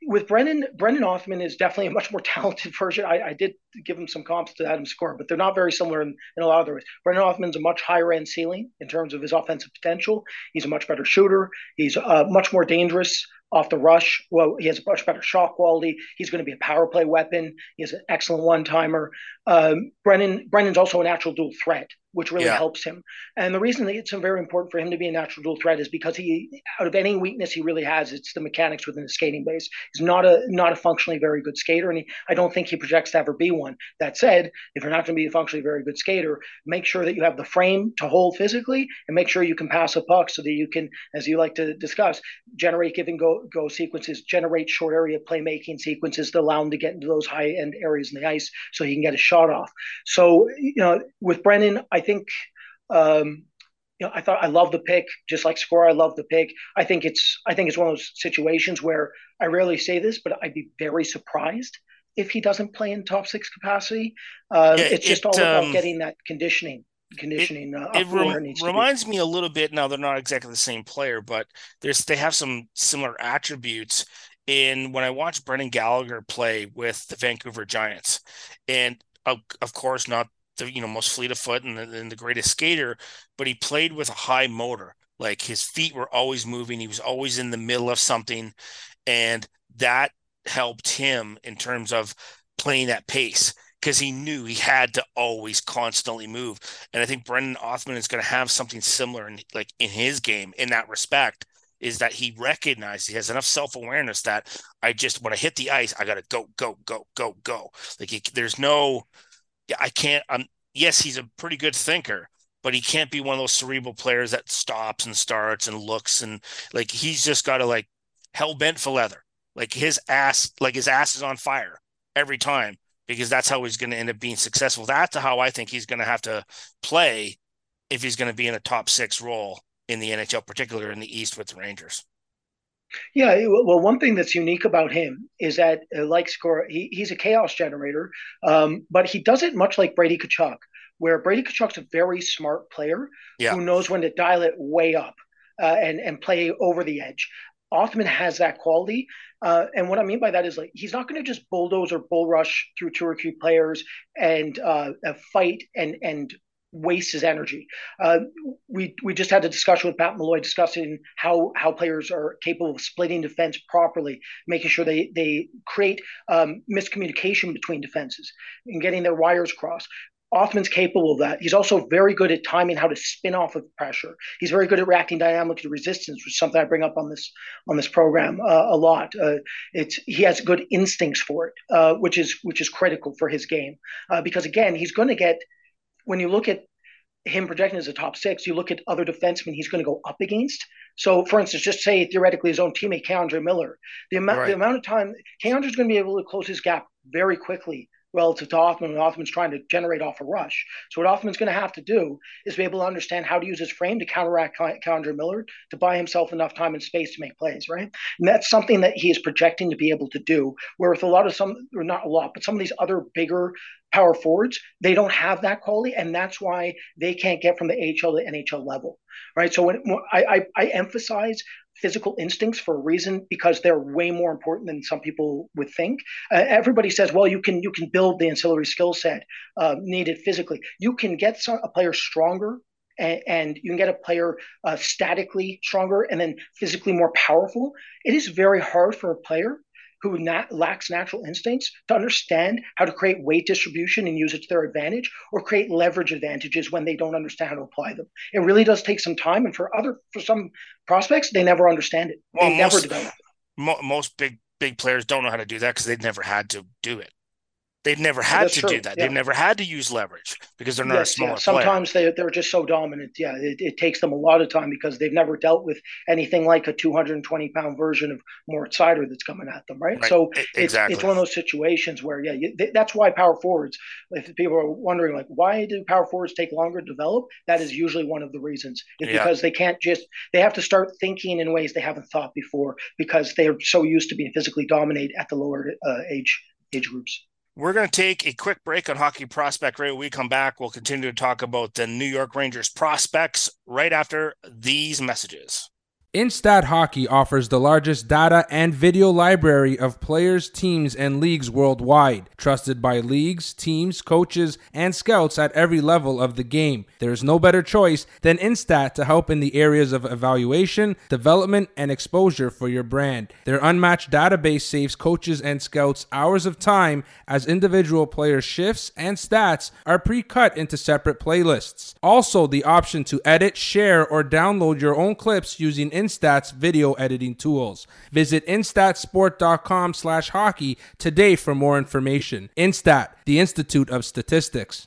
with Brennan, Brennan Othmann is definitely a much more talented version. I, I, did give him some comps to Adam Sykora, but they're not very similar in, in a lot of the ways. Brennan Othmann's a much higher end ceiling in terms of his offensive potential. He's a much better shooter. He's uh, much more dangerous off the rush. Well, he has a much better shot quality. He's going to be a power play weapon. He has an excellent one timer. Um, Brennan Brennan's also a natural dual threat which really yeah. helps him. And the reason that it's very important for him to be a natural dual threat is because he, out of any weakness he really has, it's the mechanics within the skating base. He's not a not a functionally very good skater, and he, I don't think he projects to ever be one. That said, if you're not going to be a functionally very good skater, make sure that you have the frame to hold physically, and make sure you can pass a puck so that you can, as you like to discuss, generate give and go go sequences, generate short area playmaking sequences that allow him to get into those high end areas in the ice so he can get a shot off. So you know, with Brennan, I think um, you know, I thought I love the pick, just like Sykora. I love the pick. I think it's I think it's one of those situations where I rarely say this, but I'd be very surprised if he doesn't play in top six capacity. Yeah, it's just it, all about um, getting that conditioning. Conditioning. It, uh, it rem- reminds me a little bit. Now they're not exactly the same player, but there's they have some similar attributes. In when I watched Brendan Gallagher play with the Vancouver Giants, and of, of course not the you know most fleet of foot and the, and the greatest skater, but he played with a high motor. Like his feet were always moving. He was always in the middle of something, and that helped him in terms of playing that pace because he knew he had to always constantly move. And I think Brendan Othmann is going to have something similar in like in his game in that respect. Is that he recognizes he has enough self awareness that I just when I hit the ice I got to go go go go go. Like he, there's no I can't. I'm yes, he's a pretty good thinker, but he can't be one of those cerebral players that stops and starts and looks and like he's just got to like hell bent for leather. Like his ass, like his ass is on fire every time because that's how he's going to end up being successful. That's how I think he's going to have to play if he's going to be in a top six role in the NHL, particularly in the East with the Rangers. Yeah, well, one thing that's unique about him is that, uh, like Sykora, he, he's a chaos generator, um, but he does it much like Brady Tkachuk, where Brady Tkachuk's a very smart player yeah. who knows when to dial it way up uh, and and play over the edge. Othmann has that quality, uh, and what I mean by that is like he's not going to just bulldoze or bull rush through two or three players and uh, fight and and wastes his energy. Uh, we we just had a discussion with Pat Malloy discussing how how players are capable of splitting defense properly, making sure they they create um, miscommunication between defenses and getting their wires crossed. Othmann's capable of that. He's also very good at timing how to spin off of pressure. He's very good at reacting dynamically to resistance, which is something I bring up on this on this program uh, a lot. Uh, it's he has good instincts for it, uh, which is which is critical for his game uh, because again he's going to get when you look at him projecting as a top six, you look at other defensemen he's going to go up against. So, for instance, just say theoretically his own teammate, K'Andre Miller, the amount right. the amount of time K'Andre is going to be able to close his gap very quickly relative to Othmann, and Othmann's trying to generate off a rush. So what Othmann's going to have to do is be able to understand how to use his frame to counteract K'Andre Miller to buy himself enough time and space to make plays, right? And that's something that he is projecting to be able to do. Where with a lot of some, or not a lot, but some of these other bigger power forwards, they don't have that quality, and that's why they can't get from the AHL to NHL level, right? So when, when I, I, I emphasize physical instincts for a reason because they're way more important than some people would think. Uh, everybody says, well, you can you can build the ancillary skill set uh, needed physically. You can get some, a player stronger. And, and you can get a player uh, statically stronger and then physically more powerful. It is very hard for a player who nat- lacks natural instincts to understand how to create weight distribution and use it to their advantage or create leverage advantages when they don't understand how to apply them. It really does take some time. And for other, for some prospects, they never understand it. Well, they most, never develop. Mo- most big, big players don't know how to do that because they've never had to do it. They've never had to true. do that. Yeah. They've never had to use leverage because they're not yes, a smaller yeah. Sometimes player. they they're just so dominant. Yeah, it, it, takes them a lot of time because they've never dealt with anything like a 220 pound version of Moritz Seider that's coming at them, right? right. So exactly. it's, it's one of those situations where yeah, you, that's why power forwards. If people are wondering like why do power forwards take longer to develop, that is usually one of the reasons. It's yeah. because they can't just they have to start thinking in ways they haven't thought before because they are so used to being physically dominated at the lower uh, age age groups. We're going to take a quick break on Hockey Prospect Radio. We come back, we'll continue to talk about the New York Rangers prospects right after these messages. Instat Hockey offers the largest data and video library of players, teams, and leagues worldwide, trusted by leagues, teams, coaches, and scouts at every level of the game. There is no better choice than Instat to help in the areas of evaluation, development, and exposure for your brand. Their unmatched database saves coaches and scouts hours of time as individual player shifts and stats are pre cut into separate playlists. Also, the option to edit, share, or download your own clips using Instat Instat's video editing tools. Visit instatsport.com slash hockey today for more information. Instat, the Institute of Statistics.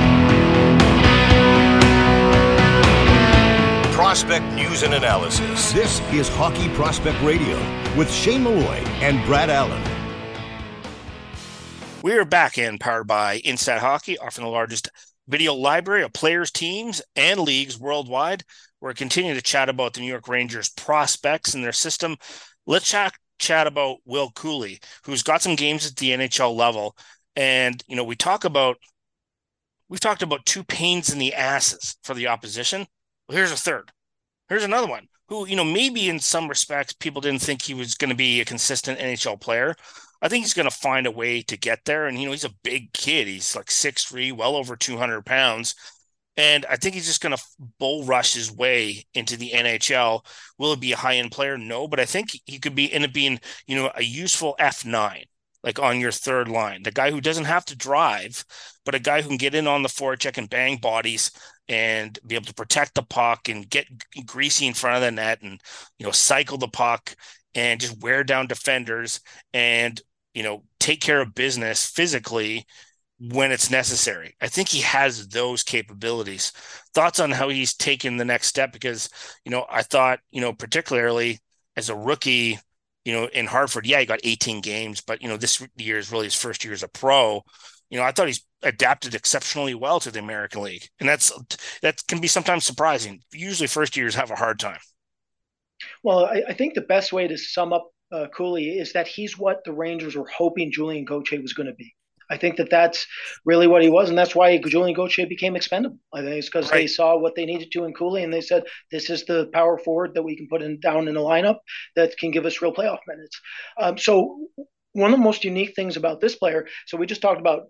Prospect news and analysis. This is Hockey Prospect Radio with Shane Malloy and Brad Allen. We are back in powered by Instat Hockey, offering the largest video library of players, teams, and leagues worldwide. We're continuing to chat about the New York Rangers prospects and their system. Let's chat chat about Will Cuylle, who's got some games at the NHL level. And you know, we talk about we've talked about two pains in the asses for the opposition. Well, here's a third. Here's another one who, you know, maybe in some respects people didn't think he was going to be a consistent NHL player. I think he's going to find a way to get there. And, you know, he's a big kid. He's like six three, well over 200 pounds. And I think he's just going to bull rush his way into the NHL. Will it be a high end player? No, but I think he could be end up being, you know, a useful F9 like on your third line, the guy who doesn't have to drive, but a guy who can get in on the forecheck and bang bodies and be able to protect the puck and get greasy in front of the net and you know cycle the puck and just wear down defenders and you know take care of business physically when it's necessary. I think he has those capabilities. Thoughts on how he's taken the next step because you know I thought you know particularly as a rookie you know, in Hartford, yeah, he got 18 games, but you know, this year is really his first year as a pro. You know, I thought he's adapted exceptionally well to the American League, and that's that can be sometimes surprising. Usually, first years have a hard time. Well, I, I think the best way to sum up uh, Cuylle is that he's what the Rangers were hoping Julien Gauthier was going to be. I think that that's really what he was, and that's why Julien Gauthier became expendable. I think it's because right. they saw what they needed to in Cuylle, and they said, "This is the power forward that we can put in down in the lineup that can give us real playoff minutes." Um, so, one of the most unique things about this player, so we just talked about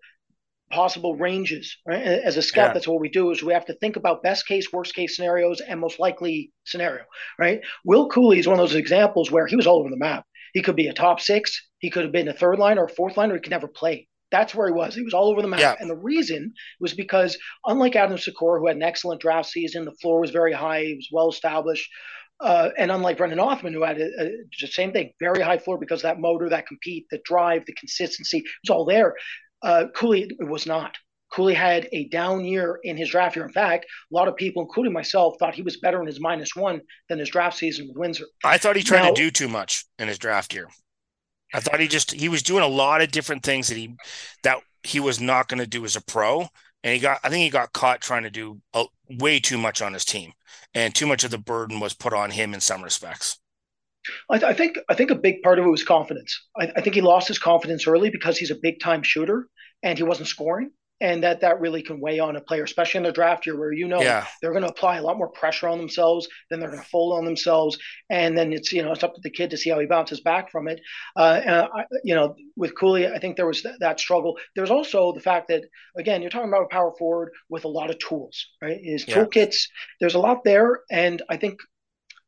possible ranges, right? As a scout, yeah. that's what we do is we have to think about best case, worst case scenarios, and most likely scenario, right? Will Cuylle is one of those examples where he was all over the map. He could be a top six, he could have been a third line or a fourth line, or he could never play. That's where he was. He was all over the map. Yeah. And the reason was because, unlike Adam Sykora, who had an excellent draft season, the floor was very high, he was well established. Uh, and unlike Brendan Othmann, who had the same thing, very high floor because that motor, that compete, the drive, the consistency, it was all there. Uh, Cuylle was not. Cuylle had a down year in his draft year. In fact, a lot of people, including myself, thought he was better in his minus one than his draft season with Windsor. I thought he tried now, to do too much in his draft year. I thought he just he was doing a lot of different things that he that he was not going to do as a pro, and he got I think he got caught trying to do a, way too much on his team, and too much of the burden was put on him in some respects. I, I think I think a big part of it was confidence. I, I think he lost his confidence early because he's a big time shooter and he wasn't scoring and that that really can weigh on a player, especially in the draft year where you know yeah. they're going to apply a lot more pressure on themselves, then they're going to fold on themselves, and then it's you know it's up to the kid to see how he bounces back from it. Uh, and I, you know, with Cuylle, I think there was th- that struggle. There's also the fact that again, you're talking about a power forward with a lot of tools, right? His yeah. toolkits, there's a lot there, and I think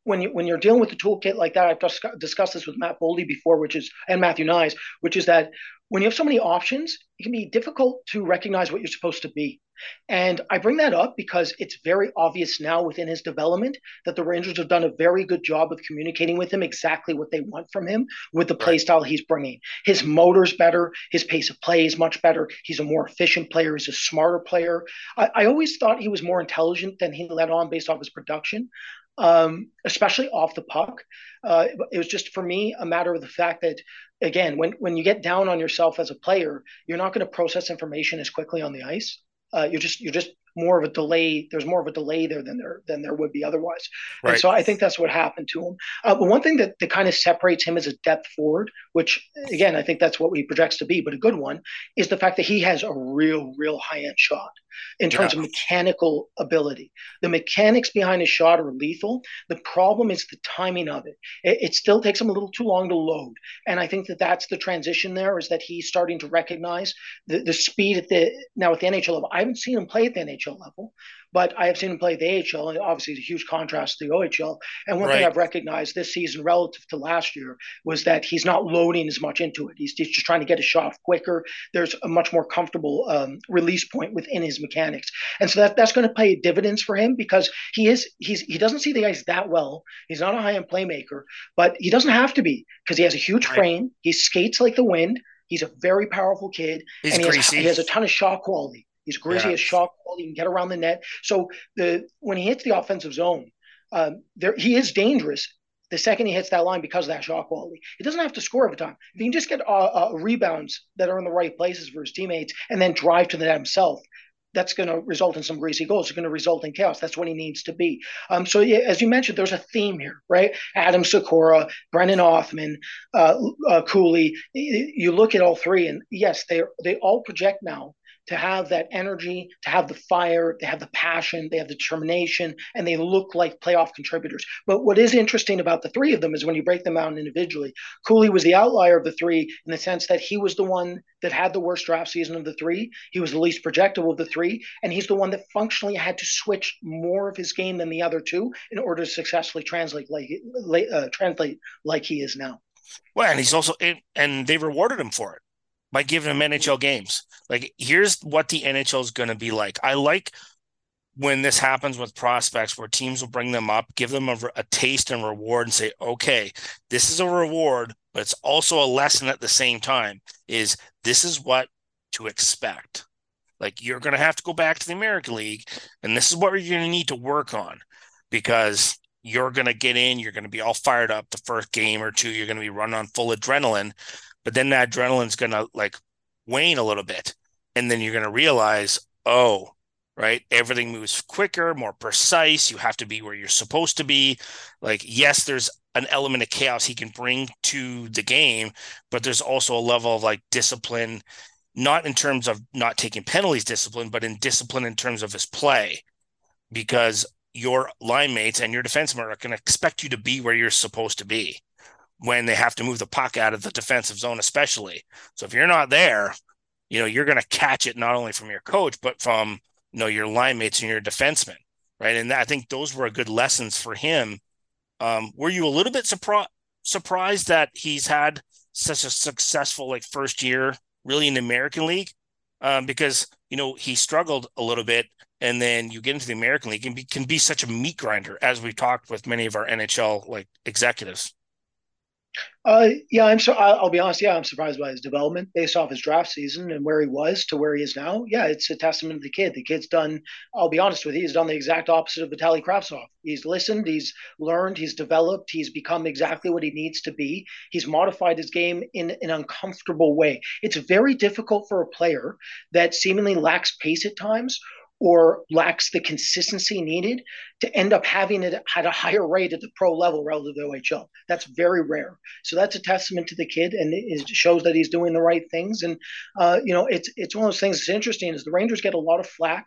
when you when you're dealing with a toolkit like that, I've just discussed this with Matt Boldy before, which is and Matthew Knies, which is that when you have so many options, it can be difficult to recognize what you're supposed to be. And I bring that up because it's very obvious now within his development that the Rangers have done a very good job of communicating with him exactly what they want from him with the play style he's bringing. His motor's better, his pace of play is much better. He's a more efficient player, he's a smarter player. I, I always thought he was more intelligent than he let on based off his production um, especially off the puck. Uh, it was just for me a matter of the fact that again, when when you get down on yourself as a player, you're not going to process information as quickly on the ice. Uh, you're just you're just more of a delay. There's more of a delay there than there than there would be otherwise. Right. And so I think that's what happened to him. Uh, but one thing that, that kind of separates him as a depth forward, which again I think that's what he projects to be, but a good one, is the fact that he has a real, real high end shot in terms yeah. of mechanical ability. The mechanics behind his shot are lethal. The problem is the timing of it. it. It still takes him a little too long to load, and I think that that's the transition. There is that he's starting to recognize the, the speed at the now at the NHL level. I haven't seen him play at the NHL level, but I have seen him play the AHL, and obviously it's a huge contrast to the OHL. And one right. thing I've recognized this season relative to last year was that he's not loading as much into it. He's, just trying to get a shot quicker. There's a much more comfortable um, release point within his mechanics, and so that that's going to pay dividends for him because he is he's he doesn't see the ice that well. He's not a high end playmaker, but he doesn't have to be because he has a huge right. frame. He skates like the wind. He's a very powerful kid, he's and he has, he has, a ton of shot quality. He's greasy, as shot quality, he can get around the net. So the when he hits the offensive zone, um, there he is dangerous. The second he hits that line because of that shot quality, he doesn't have to score every time. If he can just get uh, uh, rebounds that are in the right places for his teammates and then drive to the net himself, that's going to result in some greasy goals. It's going to result in chaos. That's what he needs to be. Um, so, yeah, as you mentioned, there's a theme here, right? Adam Sykora, Brennan Othmann, uh, uh, Cuylle. You look at all three, and yes, they they all project now to have that energy, to have the fire, they have the passion, they have the determination, and they look like playoff contributors. But what is interesting about the three of them is when you break them out individually, Cuylle was the outlier of the three in the sense that he was the one that had the worst draft season of the three. He was the least projectable of the three, and he's the one that functionally had to switch more of his game than the other two in order to successfully translate like uh, translate like he is now. Well, and he's also and they rewarded him for it by giving him NHL games. Like, here's what the NHL is going to be like. I like when this happens with prospects where teams will bring them up, give them a, a, taste and reward, and say, okay, this is a reward, but it's also a lesson at the same time. Is this is what to expect? Like, you're going to have to go back to the American League, and this is what you're going to need to work on because you're going to get in, you're going to be all fired up the first game or two, you're going to be running on full adrenaline but then that adrenaline's gonna like wane a little bit, and then you're gonna realize, oh, right, everything moves quicker, more precise. You have to be where you're supposed to be. Like, yes, there's an element of chaos he can bring to the game, but there's also a level of like discipline, not in terms of not taking penalties discipline, but in discipline in terms of his play, because your line mates and your defensemen are going to expect you to be where you're supposed to be when they have to move the puck out of the defensive zone, especially. So if you're not there, you know, you're going to catch it not only from your coach, but from, you know, your line mates and your defensemen. Right. And I think those were good lessons for him. Um, were you a little bit surprised surprised that he's had such a successful like first year really in the American League? Um, because you know he struggled a little bit, and then you get into the American League and be, can be such a meat grinder, as we talked with many of our NHL like executives. Uh, yeah, I'm so. I'll be honest. Yeah, I'm surprised by his development based off his draft season and where he was to where he is now. Yeah, it's a testament to the kid. The kid's done. I'll be honest with you. He's done the exact opposite of Vitaly Kravtsov. He's listened. He's learned. He's developed. He's become exactly what he needs to be. He's modified his game in an uncomfortable way. It's very difficult for a player that seemingly lacks pace at times or lacks the consistency needed to end up having it at a higher rate at the pro level relative to OHL. That's very rare. So that's a testament to the kid, and it shows that he's doing the right things. And uh, you know, it's it's one of those things that's interesting is the Rangers get a lot of flack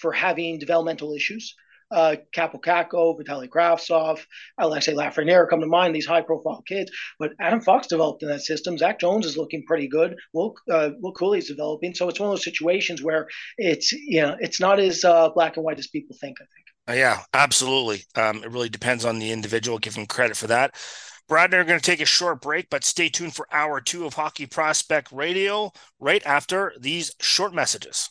for having developmental issues uh, Kaapo Kakko, Vitaly Kravtsov, Alexis Lafreniere come to mind, these high profile kids. But Adam Fox developed in that system. Zach Jones is looking pretty good. Will, uh, Will Cuylle's developing. So it's one of those situations where it's, you know, it's not as uh, black and white as people think, I think. Uh, yeah, absolutely. Um, it really depends on the individual. Give him credit for that. Brad and I are going to take a short break, but stay tuned for hour two of Hockey Prospect Radio right after these short messages.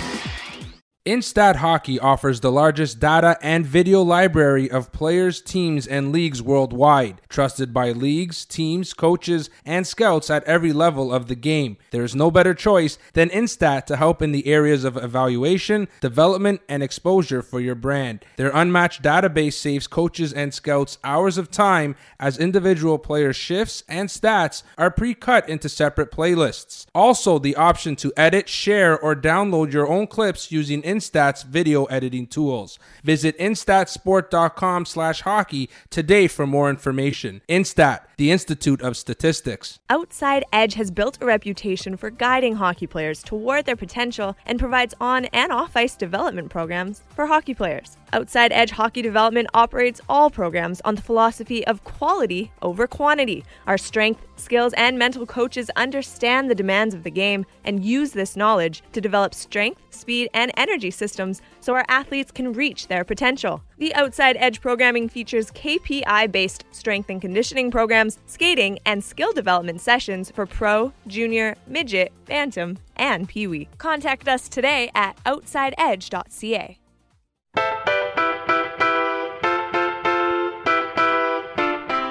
Instat Hockey offers the largest data and video library of players, teams, and leagues worldwide, trusted by leagues, teams, coaches, and scouts at every level of the game. There is no better choice than Instat to help in the areas of evaluation, development, and exposure for your brand. Their unmatched database saves coaches and scouts hours of time as individual player shifts and stats are pre cut into separate playlists. Also, the option to edit, share, or download your own clips using Instat's video editing tools. Visit instatsport.com slash hockey today for more information. Instat, the Institute of Statistics. Outside Edge has built a reputation for guiding hockey players toward their potential and provides on and off ice development programs for hockey players. Outside Edge Hockey Development operates all programs on the philosophy of quality over quantity. Our strength, skills, and mental coaches understand the demands of the game and use this knowledge to develop strength, speed, and energy systems so our athletes can reach their potential. The Outside Edge programming features KPI based strength and conditioning programs, skating, and skill development sessions for pro, junior, midget, bantam, and peewee. Contact us today at outsideedge.ca.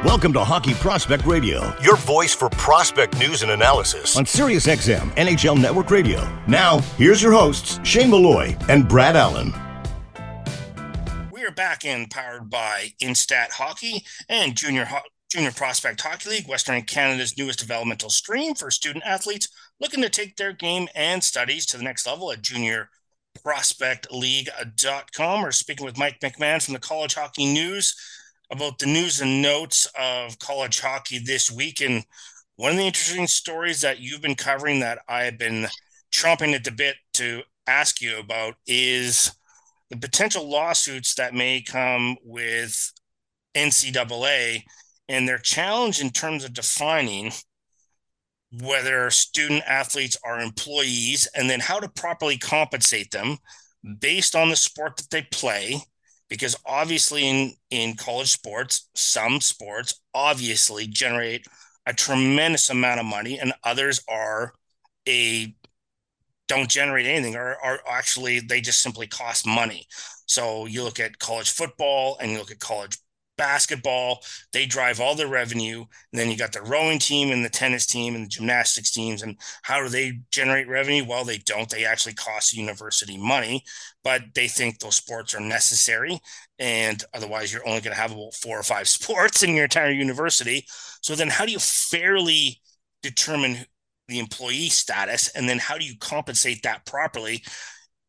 Welcome to Hockey Prospect Radio, your voice for prospect news and analysis on SiriusXM NHL Network Radio. Now, here's your hosts, Shane Malloy and Brad Allen. We are back in powered by Instat Hockey and Junior Ho- Junior Prospect Hockey League, Western Canada's newest developmental stream for student athletes looking to take their game and studies to the next level at Junior prospectleague.com. We're speaking with Mike McMahon from the College Hockey News about the news and notes of college hockey this week. And one of the interesting stories that you've been covering that I've been chomping at the bit to ask you about is the potential lawsuits that may come with NCAA and their challenge in terms of defining whether student athletes are employees and then how to properly compensate them based on the sport that they play because obviously in in college sports some sports obviously generate a tremendous amount of money and others are a don't generate anything or are actually they just simply cost money. So you look at college football and you look at college basketball they drive all the revenue and then you got the rowing team and the tennis team and the gymnastics teams and how do they generate revenue? Well they don't. They actually cost the university money but they think those sports are necessary and otherwise you're only going to have about four or five sports in your entire university. So then how do you fairly determine the employee status and then how do you compensate that properly?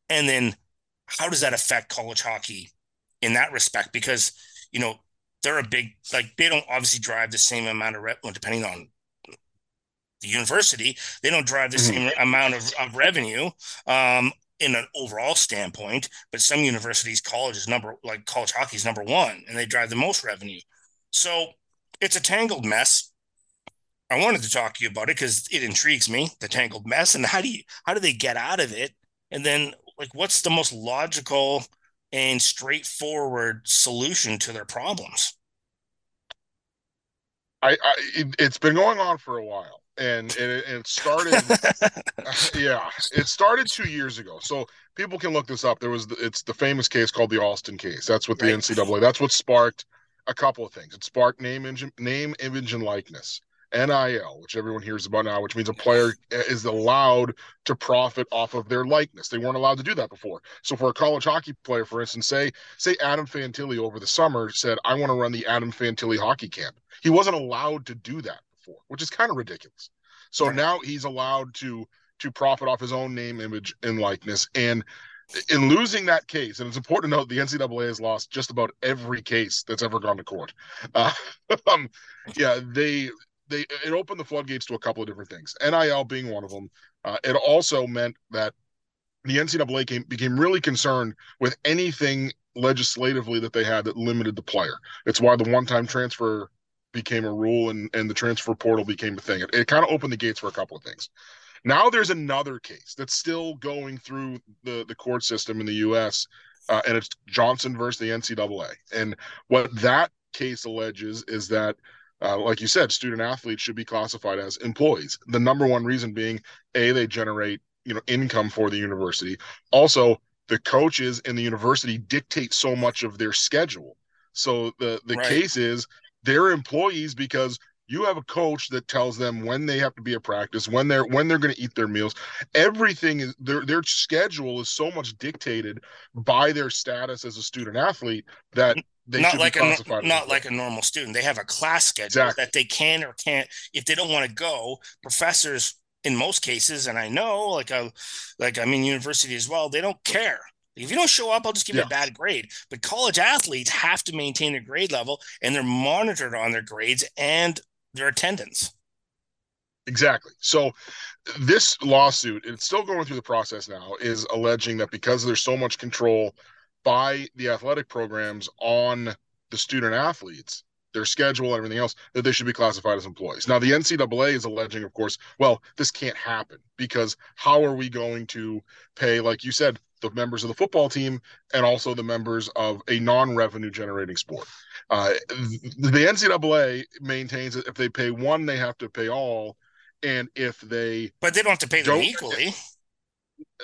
And then how does that affect college hockey in that respect? Because you know they're a big like they don't obviously drive the same amount of revenue depending on the university they don't drive the mm-hmm. same amount of, of revenue um, in an overall standpoint but some universities college is number like college hockey is number one and they drive the most revenue so it's a tangled mess I wanted to talk to you about it because it intrigues me, the tangled mess, and how do you how do they get out of it? And then like what's the most logical and straightforward solution to their problems? I, I it, has been going on for a while, and it, it started. yeah, it started two years ago. So people can look this up. There was the, it's the famous case called the Alston case. That's what the right. NCAA. That's what sparked a couple of things. It sparked name, name, image, and likeness. NIL, which everyone hears about now, which means a player is allowed to profit off of their likeness. They weren't allowed to do that before. So for a college hockey player, for instance, say say Adam Fantilli over the summer said, "I want to run the Adam Fantilli hockey camp." He wasn't allowed to do that before, which is kind of ridiculous. So right. now he's allowed to to profit off his own name, image, and likeness. And in losing that case, and it's important to note the NCAA has lost just about every case that's ever gone to court. Uh, um, yeah, they they it opened the floodgates to a couple of different things. NIL being one of them. Uh, it also meant that the NCAA came, became really concerned with anything legislatively that they had that limited the player. It's why the one-time transfer became a rule and, and the transfer portal became a thing. It, it kind of opened the gates for a couple of things. Now there's another case that's still going through the, the court system in the U.S., uh, and it's Johnson versus the NCAA. And what that case alleges is that uh, like you said, student athletes should be classified as employees. The number one reason being, a they generate you know income for the university. Also, the coaches in the university dictate so much of their schedule. So the the right. case is they're employees because you have a coach that tells them when they have to be at practice, when they're when they're going to eat their meals. Everything is their their schedule is so much dictated by their status as a student athlete that they not like a not like a normal student. They have a class schedule exactly. that they can or can't. If they don't want to go, professors in most cases, and I know like a like I mean university as well, they don't care. If you don't show up, I'll just give yeah. you a bad grade. But college athletes have to maintain their grade level, and they're monitored on their grades and their attendance. Exactly. So this lawsuit, it's still going through the process now, is alleging that because there's so much control by the athletic programs on the student athletes, their schedule, and everything else, that they should be classified as employees. Now, the NCAA is alleging, of course, well, this can't happen because how are we going to pay, like you said, the members of the football team and also the members of a non-revenue generating sport? Uh, the NCAA maintains that if they pay one, they have to pay all, and if they but they don't have to pay them equally.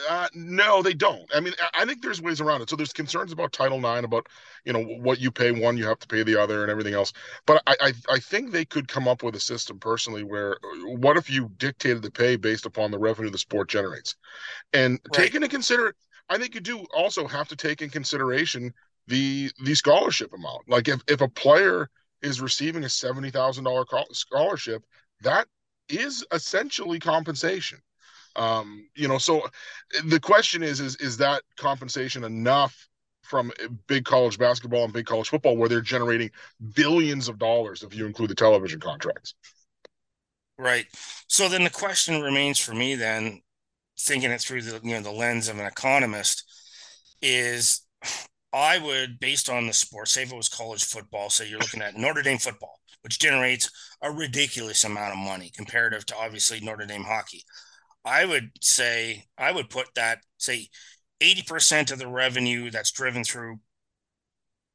Uh, no, they don't. I mean, I think there's ways around it. So there's concerns about Title IX, about you know what you pay one, you have to pay the other, and everything else. But I, I, I think they could come up with a system personally where uh, what if you dictated the pay based upon the revenue the sport generates, and right. take into consider. I think you do also have to take in consideration the the scholarship amount. Like if if a player is receiving a seventy thousand dollar scholarship, that is essentially compensation. Um, you know, so the question is, is is that compensation enough from big college basketball and big college football where they're generating billions of dollars if you include the television contracts? Right. So then the question remains for me then, thinking it through the you know the lens of an economist, is I would, based on the sport, say if it was college football, say you're looking at Notre Dame football, which generates a ridiculous amount of money comparative to obviously Notre Dame hockey. I would say I would put that say 80% of the revenue that's driven through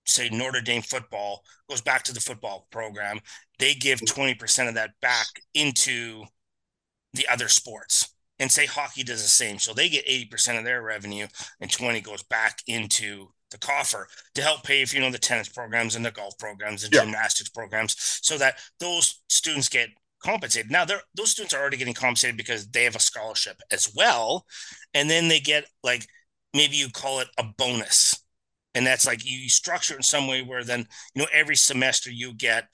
say Notre Dame football goes back to the football program. They give 20% of that back into the other sports. And say hockey does the same. So they get 80% of their revenue and 20 goes back into the coffer to help pay for you know the tennis programs and the golf programs and yeah. gymnastics programs so that those students get compensated. Now, those students are already getting compensated because they have a scholarship as well, and then they get like maybe you call it a bonus, and that's like you structure it in some way where then you know every semester you get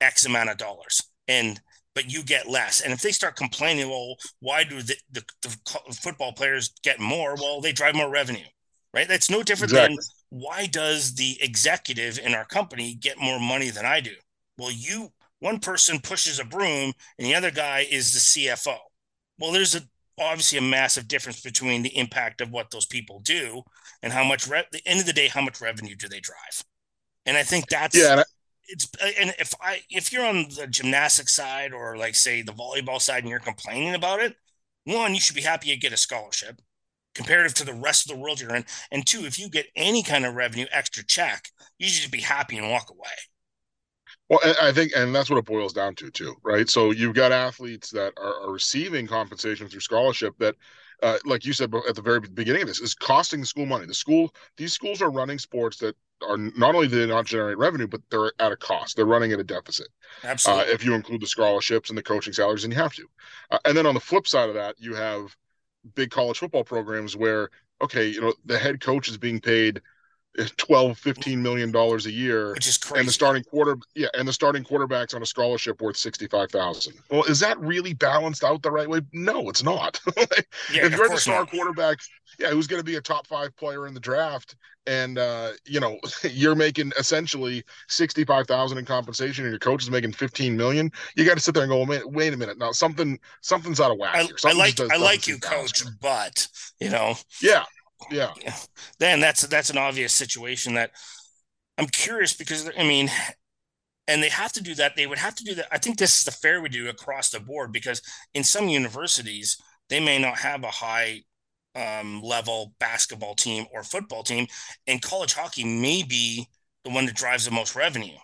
X amount of dollars, and but you get less. And if they start complaining, well, why do the, the, the football players get more? Well, they drive more revenue, right? That's no different exactly. than why does the executive in our company get more money than I do? Well, you one person pushes a broom and the other guy is the CFO. Well, there's a obviously a massive difference between the impact of what those people do and how much re- the end of the day how much revenue do they drive and i think that's yeah it's and if I if you're on the gymnastics side or like say the volleyball side and you're complaining about it, one, you should be happy you get a scholarship comparative to the rest of the world you're in. And two, if you get any kind of revenue extra check, you should just be happy and walk away. Well, I think, and that's what it boils down to, too, right? So you've got athletes that are, are receiving compensation through scholarship that, uh, like you said at the very beginning of this, is costing the school money. The school, these schools are running sports that are not only do they not generate revenue, but they're at a cost. They're running at a deficit. Absolutely. Uh, if you include the scholarships and the coaching salaries, and you have to. Uh, and then on the flip side of that, you have big college football programs where, okay, you know, the head coach is being paid 12 15 million dollars a year which is crazy and the starting quarter yeah and the starting quarterback's on a scholarship worth 65,000 well is that really balanced out the right way? No it's not. Yeah, if you're the star not. quarterback yeah who's going to be a top 5 player in the draft and uh, you know you're making essentially 65,000 in compensation and your coach is making 15 million you got to sit there and go wait, wait a minute now something something's out of whack I, I like I like you coach but you know. Yeah yeah. Then that's that's an obvious situation that I'm curious because I mean, and they have to do that. They would have to do that. I think this is the fair we do across the board because in some universities they may not have a high um, level basketball team or football team, and college hockey may be the one that drives the most revenue.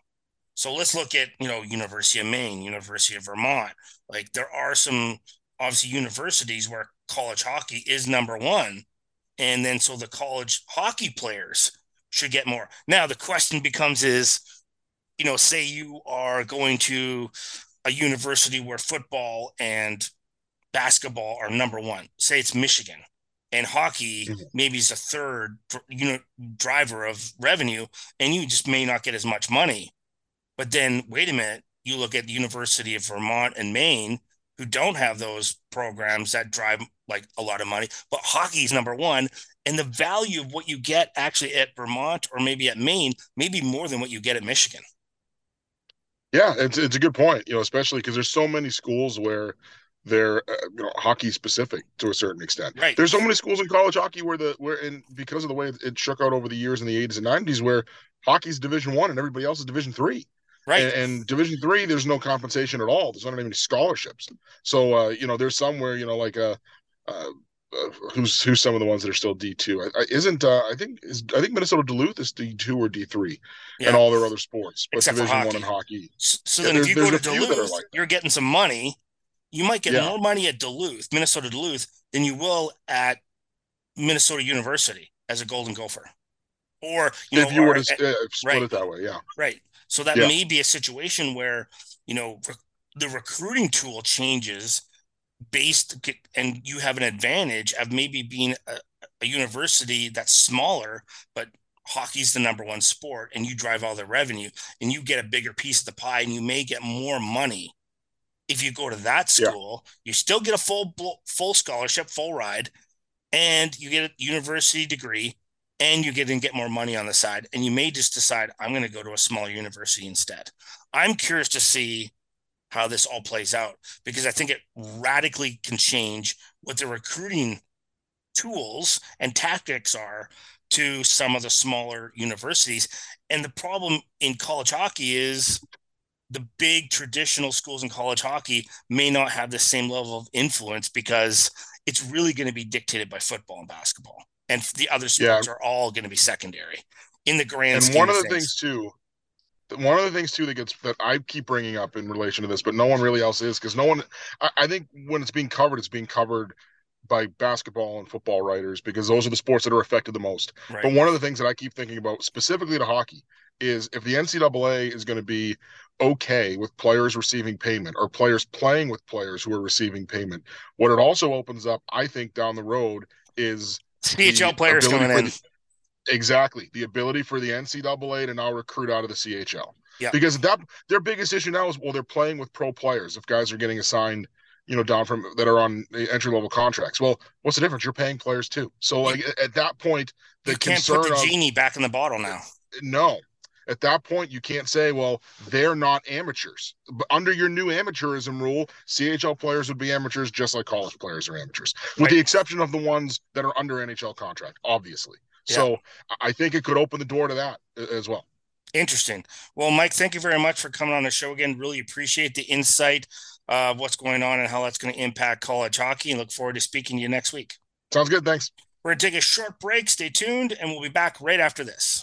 So let's look at you know University of Maine, University of Vermont. Like there are some obviously universities where college hockey is number one, and then so the college hockey players should get more. Now the question becomes is, you know, say you are going to a university where football and basketball are number one. Say it's Michigan, and hockey mm-hmm. maybe is a third, you know, driver of revenue, and you just may not get as much money. But then wait a minute, you look at the University of Vermont and Maine, who don't have those programs that drive like a lot of money, but hockey is number one. And the value of what you get actually at Vermont or maybe at Maine may be more than what you get at Michigan. Yeah, it's it's a good point, you know, especially because there's so many schools where they're uh, you know hockey specific to a certain extent. Right. There's so many schools in college hockey where the where and because of the way it shook out over the years in the 80s and 90s where hockey's Division One and everybody else is Division Three. Right. And, and, Division Three, there's no compensation at all. There's not even any scholarships. So uh, you know, there's somewhere you know like a. Uh, uh, uh, who's who's some of the ones that are still D two? isn't uh, I think is I think Minnesota Duluth is D two or D three, yeah. and all their other sports, but Except Division one and hockey. So, yeah, then, if you go to Duluth, like you're getting some money. You might get yeah. more money at Duluth, Minnesota Duluth, than you will at Minnesota University as a Golden Gopher, or you if know, you were to uh, split right, it that way, yeah, right. So that may be a situation where you know the recruiting tool changes based and you have an advantage of maybe being a, a university that's smaller but hockey's the number one sport and you drive all the revenue and you get a bigger piece of the pie and you may get more money if you go to that school yeah. you still get a full full scholarship full ride and you get a university degree and you get and get more money on the side and you may just decide i'm going to go to a smaller university instead i'm curious to see how this all plays out because I think it radically can change what the recruiting tools and tactics are to some of the smaller universities. And the problem in college hockey is the big traditional schools in college hockey may not have the same level of influence because it's really going to be dictated by football and basketball. And the other sports yeah. are all going to be secondary in the grand and one of the things. things too one of the things too that gets that I keep bringing up in relation to this, but no one really else is because no one. I, I, think when it's being covered, it's being covered by basketball and football writers because those are the sports that are affected the most. Right. But one of the things that I keep thinking about specifically to hockey is if the NCAA is going to be okay with players receiving payment or players playing with players who are receiving payment, what it also opens up, I think, down the road is CHL players coming in. The, Exactly. The ability for the NCAA to now recruit out of the CHL. Yeah. Because that their biggest issue now is well, they're playing with pro players. If guys are getting assigned, you know, down from that are on entry level contracts. Well, what's the difference? You're paying players too. So like at that point, the you can't put the genie back in the bottle now. No. At that point, you can't say, well, they're not amateurs. But under your new amateurism rule, CHL players would be amateurs just like college players are amateurs, with right. the exception of the ones that are under NHL contract, obviously. So I think it could open the door to that as well. Interesting. Well, Mike, thank you very much for coming on the show again. Really appreciate the insight of what's going on and how that's going to impact college hockey. And look forward to speaking to you next week. Sounds good. Thanks. We're going to take a short break. Stay tuned, and we'll be back right after this.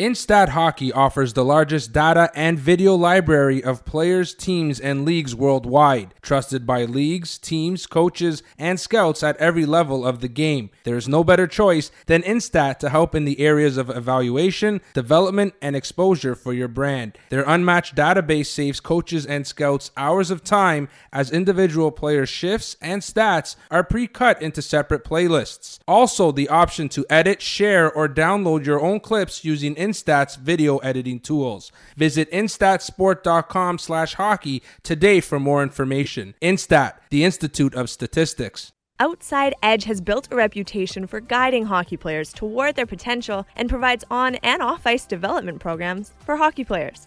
Instat Hockey offers the largest data and video library of players, teams, and leagues worldwide, trusted by leagues, teams, coaches, and scouts at every level of the game. There is no better choice than Instat to help in the areas of evaluation, development, and exposure for your brand. Their unmatched database saves coaches and scouts hours of time as individual player shifts and stats are pre cut into separate playlists. Also, the option to edit, share, or download your own clips using Instat Instat's video editing tools. Visit instatsport.com slash hockey today for more information. Instat, the Institute of Statistics. Outside Edge has built a reputation for guiding hockey players toward their potential and provides on and off ice development programs for hockey players.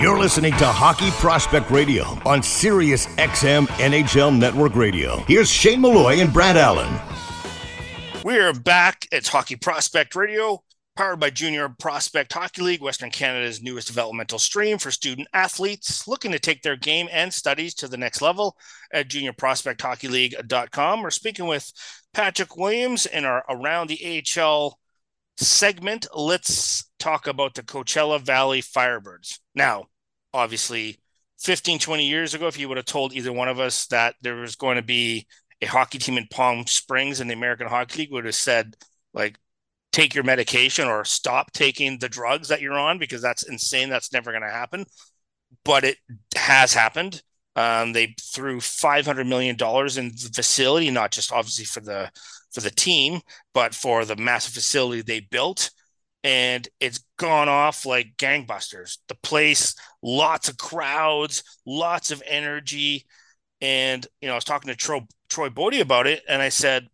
You're listening to Hockey Prospect Radio on Sirius XM NHL Network Radio. Here's Shane Malloy and Brad Allen. We are back. It's Hockey Prospect Radio, powered by Junior Prospect Hockey League, Western Canada's newest developmental stream for student athletes looking to take their game and studies to the next level at juniorprospecthockeyleague.com. We're speaking with Patrick Williams in our Around the AHL segment, let's talk about the Coachella Valley Firebirds. Now, obviously, 15, 20 years ago, if you would have told either one of us that there was going to be a hockey team in Palm Springs in the American Hockey League, would have said, like, take your medication or stop taking the drugs that you're on because that's insane. That's never going to happen. But it has happened. Um, they threw five hundred million dollars in the facility, not just obviously for the for the team, but for the massive facility they built. And it's gone off like gangbusters. The place, lots of crowds, lots of energy. And, you know, I was talking to Troy, Troy Bodie about it, and I said,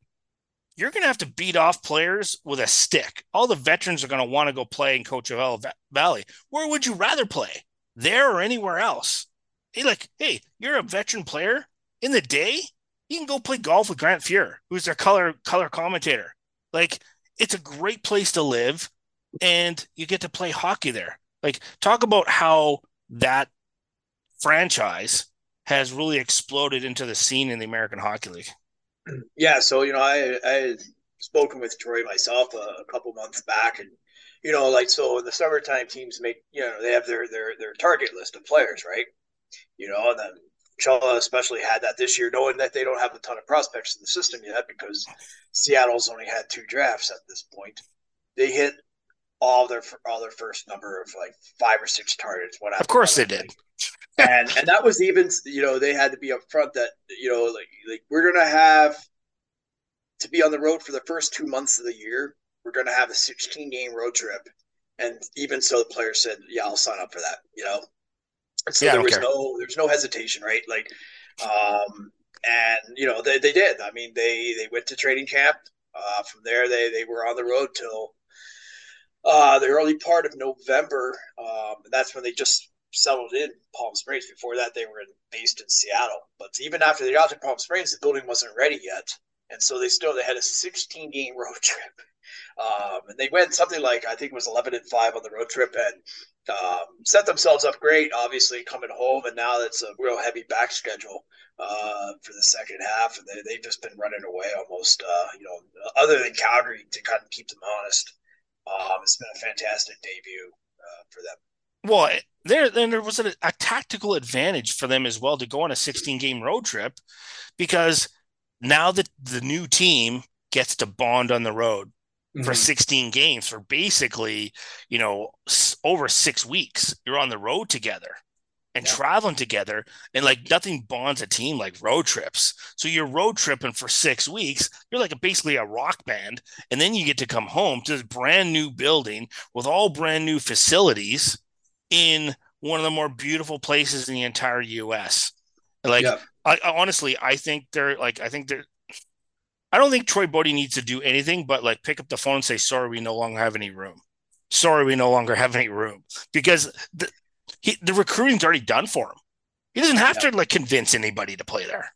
You're going to have to beat off players with a stick. All the veterans are going to want to go play in Coachella Valley. Where would you rather play? There or anywhere else? Hey, like, hey, you're a veteran player in the day you can go play golf with Grant Fuhr, who's their color color commentator. Like it's a great place to live, and you get to play hockey there. Like talk about how that franchise has really exploded into the scene in the American Hockey League. Yeah, so you know, I I spoken with Troy myself a, a couple months back, and you know, like so in the summertime, teams make you know they have their their their target list of players, right? You know, and then Coachella especially had that this year, knowing that they don't have a ton of prospects in the system yet because Seattle's only had two drafts at this point. They hit all their all their first number of like five or six targets. What of course they did, and and that was even you know they had to be upfront that you know like like we're gonna have to be on the road for the first two months of the year. We're gonna have a 16 game road trip, and even so, the players said, "Yeah, I'll sign up for that." You know, so yeah, there was care. no there's no hesitation, right? Like, um, and you know they, they did. I mean, they they went to training camp. Uh, from there, they they were on the road till uh, the early part of November. Um, that's when they just settled in Palm Springs. Before that, they were in, based in Seattle. But even after they got to Palm Springs, the building wasn't ready yet, and so they still they had a 16 game road trip. Um, and they went something like I think it was 11 and five on the road trip, and um, set themselves up great, obviously coming home, and now it's a real heavy back schedule uh, for the second half, and they, have just been running away almost, uh, you know, other than Calgary to kind of keep them honest. Um, it's been a fantastic debut uh, for them. Well, there then there was a, a, tactical advantage for them as well to go on a 16 game road trip because now that the new team gets to bond on the road mm-hmm. for 16 games for basically, you know, over 6 weeks. You're on the road together and yeah. traveling together and like nothing bonds a team like road trips. So you're road tripping for 6 weeks. You're like a, basically a rock band and then you get to come home to this brand new building with all brand new facilities in one of the more beautiful places in the entire US. Like yeah. I, honestly, I think they're like I think they're. I don't think Troy Bodie needs to do anything but like pick up the phone and say, "Sorry, we no longer have any room. Sorry, we no longer have any room," because the he, the recruiting's already done for him. He doesn't have yeah. to like convince anybody to play there.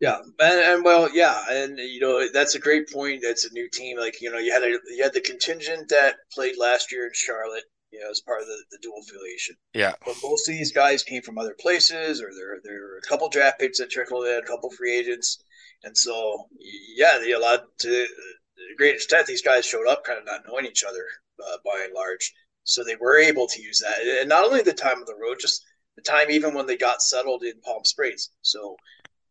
Yeah, and, and, well, yeah, and you know that's a great point. That's a new team. Like you know, you had a you had the contingent that played last year in Charlotte you know, as part of the, the dual affiliation. Yeah. But most of these guys came from other places, or there there are a couple draft picks that trickled in, a couple free agents, and so yeah, they allowed to a great extent these guys showed up kind of not knowing each other uh, by and large, so they were able to use that, and not only the time of the road, just the time even when they got settled in Palm Springs. So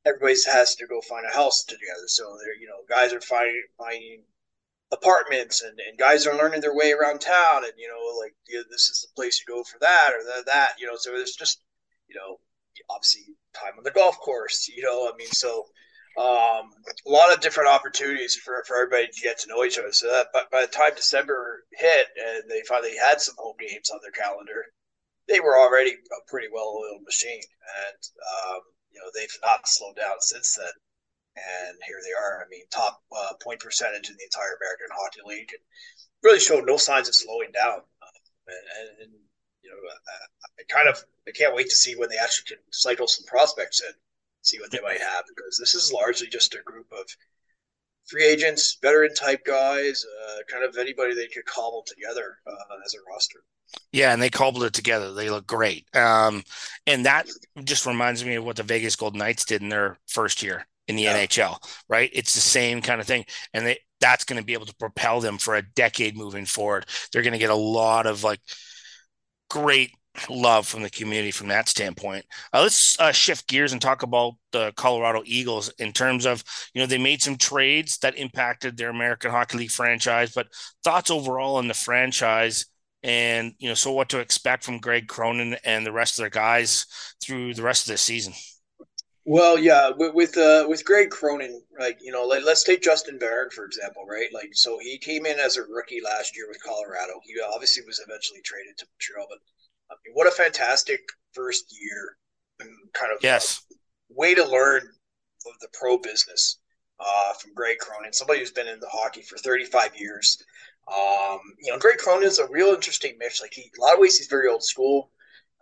everybody has to go find a house together. So they're you know guys are finding finding apartments and, and guys are learning their way around town and you know like this is the place you go for that or that, that you know so there's just you know obviously time on the golf course you know i mean so um, a lot of different opportunities for, for everybody to get to know each other. So that but by the time december hit and they finally had some home games on their calendar they were already a pretty well-oiled machine. And um, you know they've not slowed down since then. And here they are. I mean, top uh, point percentage in the entire American Hockey League, and really showed no signs of slowing down. Uh, and, and, you know, I, I, kind of I can't wait to see when they actually can cycle some prospects in, see what they might have, because this is largely just a group of free agents, veteran type guys, uh, kind of anybody they could cobble together uh, as a roster. Yeah, and they cobbled it together. They look great. Um, and that just reminds me of what the Vegas Golden Knights did in their first year in the yeah. NHL, right? It's the same kind of thing. And they, that's going to be able to propel them for a decade moving forward. They're going to get a lot of like great love from the community from that standpoint. Uh, let's uh, shift gears and talk about the Colorado Eagles in terms of, you know, they made some trades that impacted their American Hockey League franchise, but thoughts overall on the franchise and, you know, so what to expect from Greg Cronin and the rest of their guys through the rest of the season. Well, yeah, with with, uh, with Greg Cronin, like you know, let, us take Justin Barron for example, right? Like, so he came in as a rookie last year with Colorado. He obviously was eventually traded to Montreal, but I mean, what a fantastic first year and kind of yes uh, way to learn of the pro business uh, from Greg Cronin, somebody who's been in the hockey for 35 years. Um, you know, Greg Cronin is a real interesting mix. Like he, a lot of ways, he's very old school.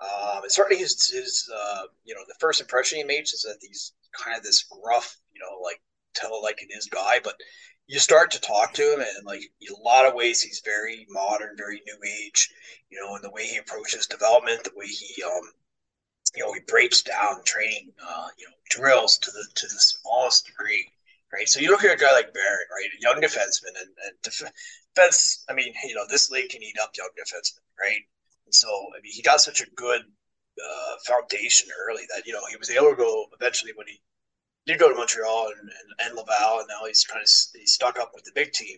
Um, and certainly his, his uh, you know, the first impression he makes is that he's kind of this gruff, you know, like tell it like it is guy. But you start to talk to him, and like a lot of ways, he's very modern, very new age, you know, in the way he approaches development, the way he, um, you know, he breaks down training, uh, you know, drills to the to the smallest degree, right? So you look at a guy like Barron, right, a young defenseman, and, and defense. I mean, you know, this league can eat up young defensemen, right? And so, I mean, he got such a good uh, foundation early that you know he was able to go eventually when he did go to Montreal and, and, and Laval, and now he's kind of he's stuck up with the big team.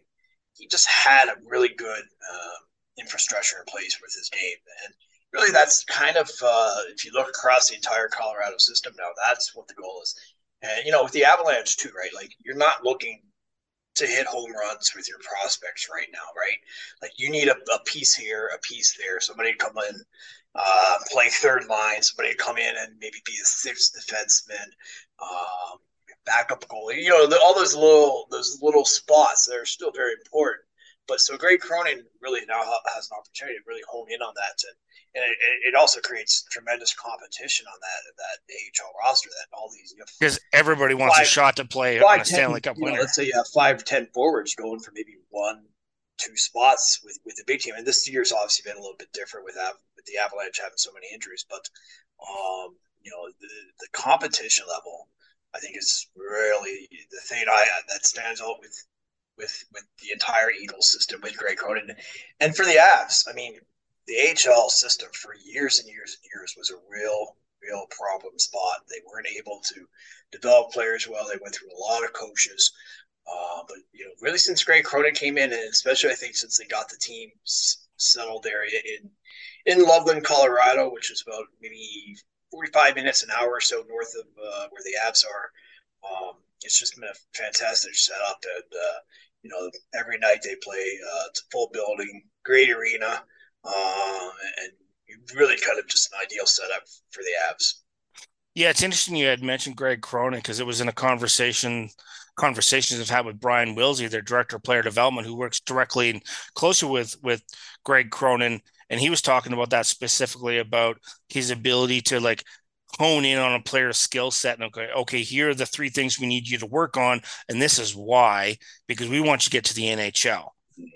He just had a really good uh, infrastructure in place with his game, and really that's kind of uh, if you look across the entire Colorado system now, that's what the goal is. And you know, with the Avalanche too, right? Like you're not looking to hit home runs with your prospects right now, right? Like you need a, a piece here, a piece there. Somebody to come in, uh, play third line. Somebody come in and maybe be a sixth defenseman, um, backup goalie. You know, the, all those little those little spots that are still very important. But so Greg Cronin really now has an opportunity to really hone in on that, and, and it, it, also creates tremendous competition on that that AHL roster. That all these because everybody wants five, a shot to play five, on a Stanley Cup winner. Know, let's say you have five, ten forwards going for maybe one, two spots with with the big team, and this year's obviously been a little bit different with with the Avalanche having so many injuries, but um, you know the the competition level. I think is really the thing I that stands out with with with the entire Eagles system with Greg Cronin, and for the Avs, I mean, the AHL system for years and years and years was a real real problem spot. They weren't able to develop players well. They went through a lot of coaches. Uh, but you know, really since Greg Cronin came in, and especially I think since they got the team settled there in in Loveland, Colorado, which is about maybe 45 minutes an hour or so north of uh, where the Avs are. Um, it's just been a fantastic setup. And uh, you know, every night they play. Uh, it's a full building, great arena, um, and really kind of just an ideal setup for the Avs. Yeah, it's interesting you had mentioned Greg Cronin because it was in a conversation conversations I've had with Brian Willsie, their director of player development, who works directly and closer with with Greg Cronin, and he was talking about that specifically about his ability to like hone in on a player's skill set and okay, okay, here are the three things we need you to work on, and this is why because we want you to get to the NHL,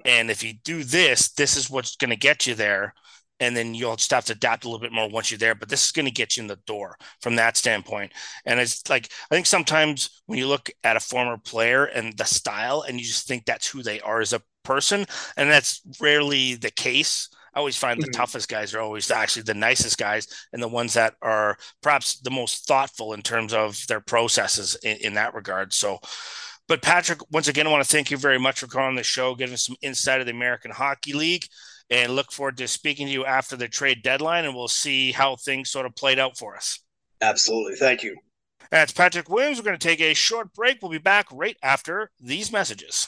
and if you do this, this is what's going to get you there and then you'll just have to adapt a little bit more once you're there. But this is going to get you in the door from that standpoint. And it's like I think sometimes when you look at a former player and the style, and you just think that's who they are as a person, and that's rarely the case. I always find the mm-hmm. toughest guys are always actually the nicest guys and the ones that are perhaps the most thoughtful in terms of their processes in, in that regard. So, but Patrick, once again, I want to thank you very much for coming on the show, giving us some insight of the American Hockey League and look forward to speaking to you after the trade deadline, and we'll see how things sort of played out for us. Absolutely. Thank you. That's Patrick Williams. We're going to take a short break. We'll be back right after these messages.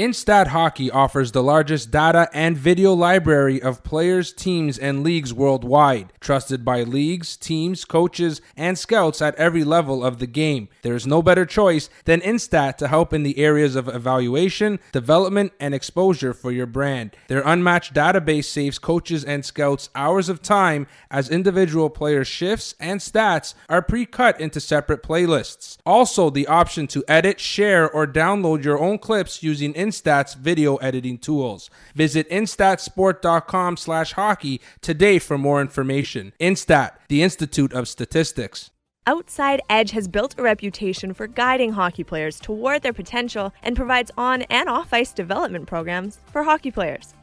Instat Hockey offers the largest data and video library of players, teams, and leagues worldwide, trusted by leagues, teams, coaches, and scouts at every level of the game. There is no better choice than Instat to help in the areas of evaluation, development, and exposure for your brand. Their unmatched database saves coaches and scouts hours of time as individual player shifts and stats are pre cut into separate playlists. Also, the option to edit, share, or download your own clips using Instat Instat's video editing tools. Visit instatsport.com slash hockey today for more information. Instat, the Institute of Statistics. Outside Edge has built a reputation for guiding hockey players toward their potential and provides on and off ice development programs for hockey players.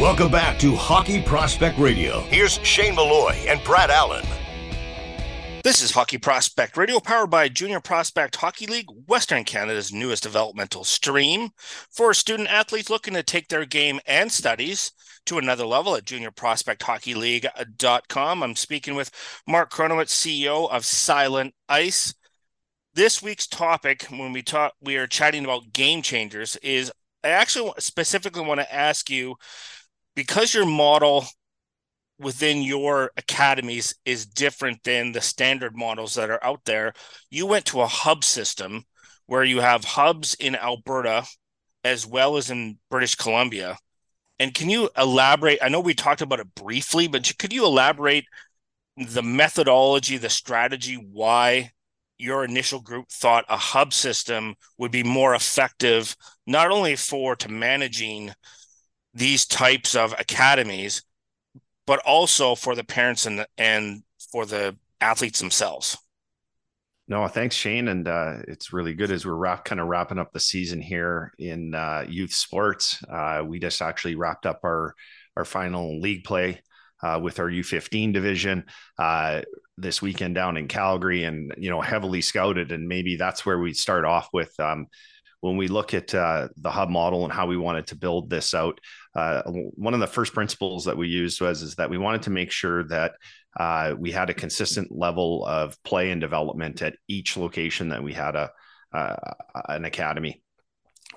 Welcome back to Hockey Prospect Radio. Here's Shane Malloy and Brad Allen. This is Hockey Prospect Radio, powered by Junior Prospect Hockey League, Western Canada's newest developmental stream for student athletes looking to take their game and studies to another level at juniorprospecthockeyleague.com. I'm speaking with Mark Kronewitt, CEO of Silent Ice. This week's topic, when we talk, we are chatting about game changers, is I actually specifically want to ask you because your model within your academies is different than the standard models that are out there, you went to a hub system where you have hubs in Alberta as well as in British Columbia. And can you elaborate? I know we talked about it briefly, but could you elaborate the methodology, the strategy, why your initial group thought a hub system would be more effective, not only for to managing these types of academies, but also for the parents and and for the athletes themselves. No, thanks, Shane, and uh, it's really good as we're wrap, kind of wrapping up the season here in uh, youth sports. Uh, we just actually wrapped up our our final league play uh, with our U15 division uh, this weekend down in Calgary, and you know heavily scouted, and maybe that's where we start off with. Um, when we look at uh, the hub model and how we wanted to build this out, uh, one of the first principles that we used was is that we wanted to make sure that uh, we had a consistent level of play and development at each location that we had a an academy.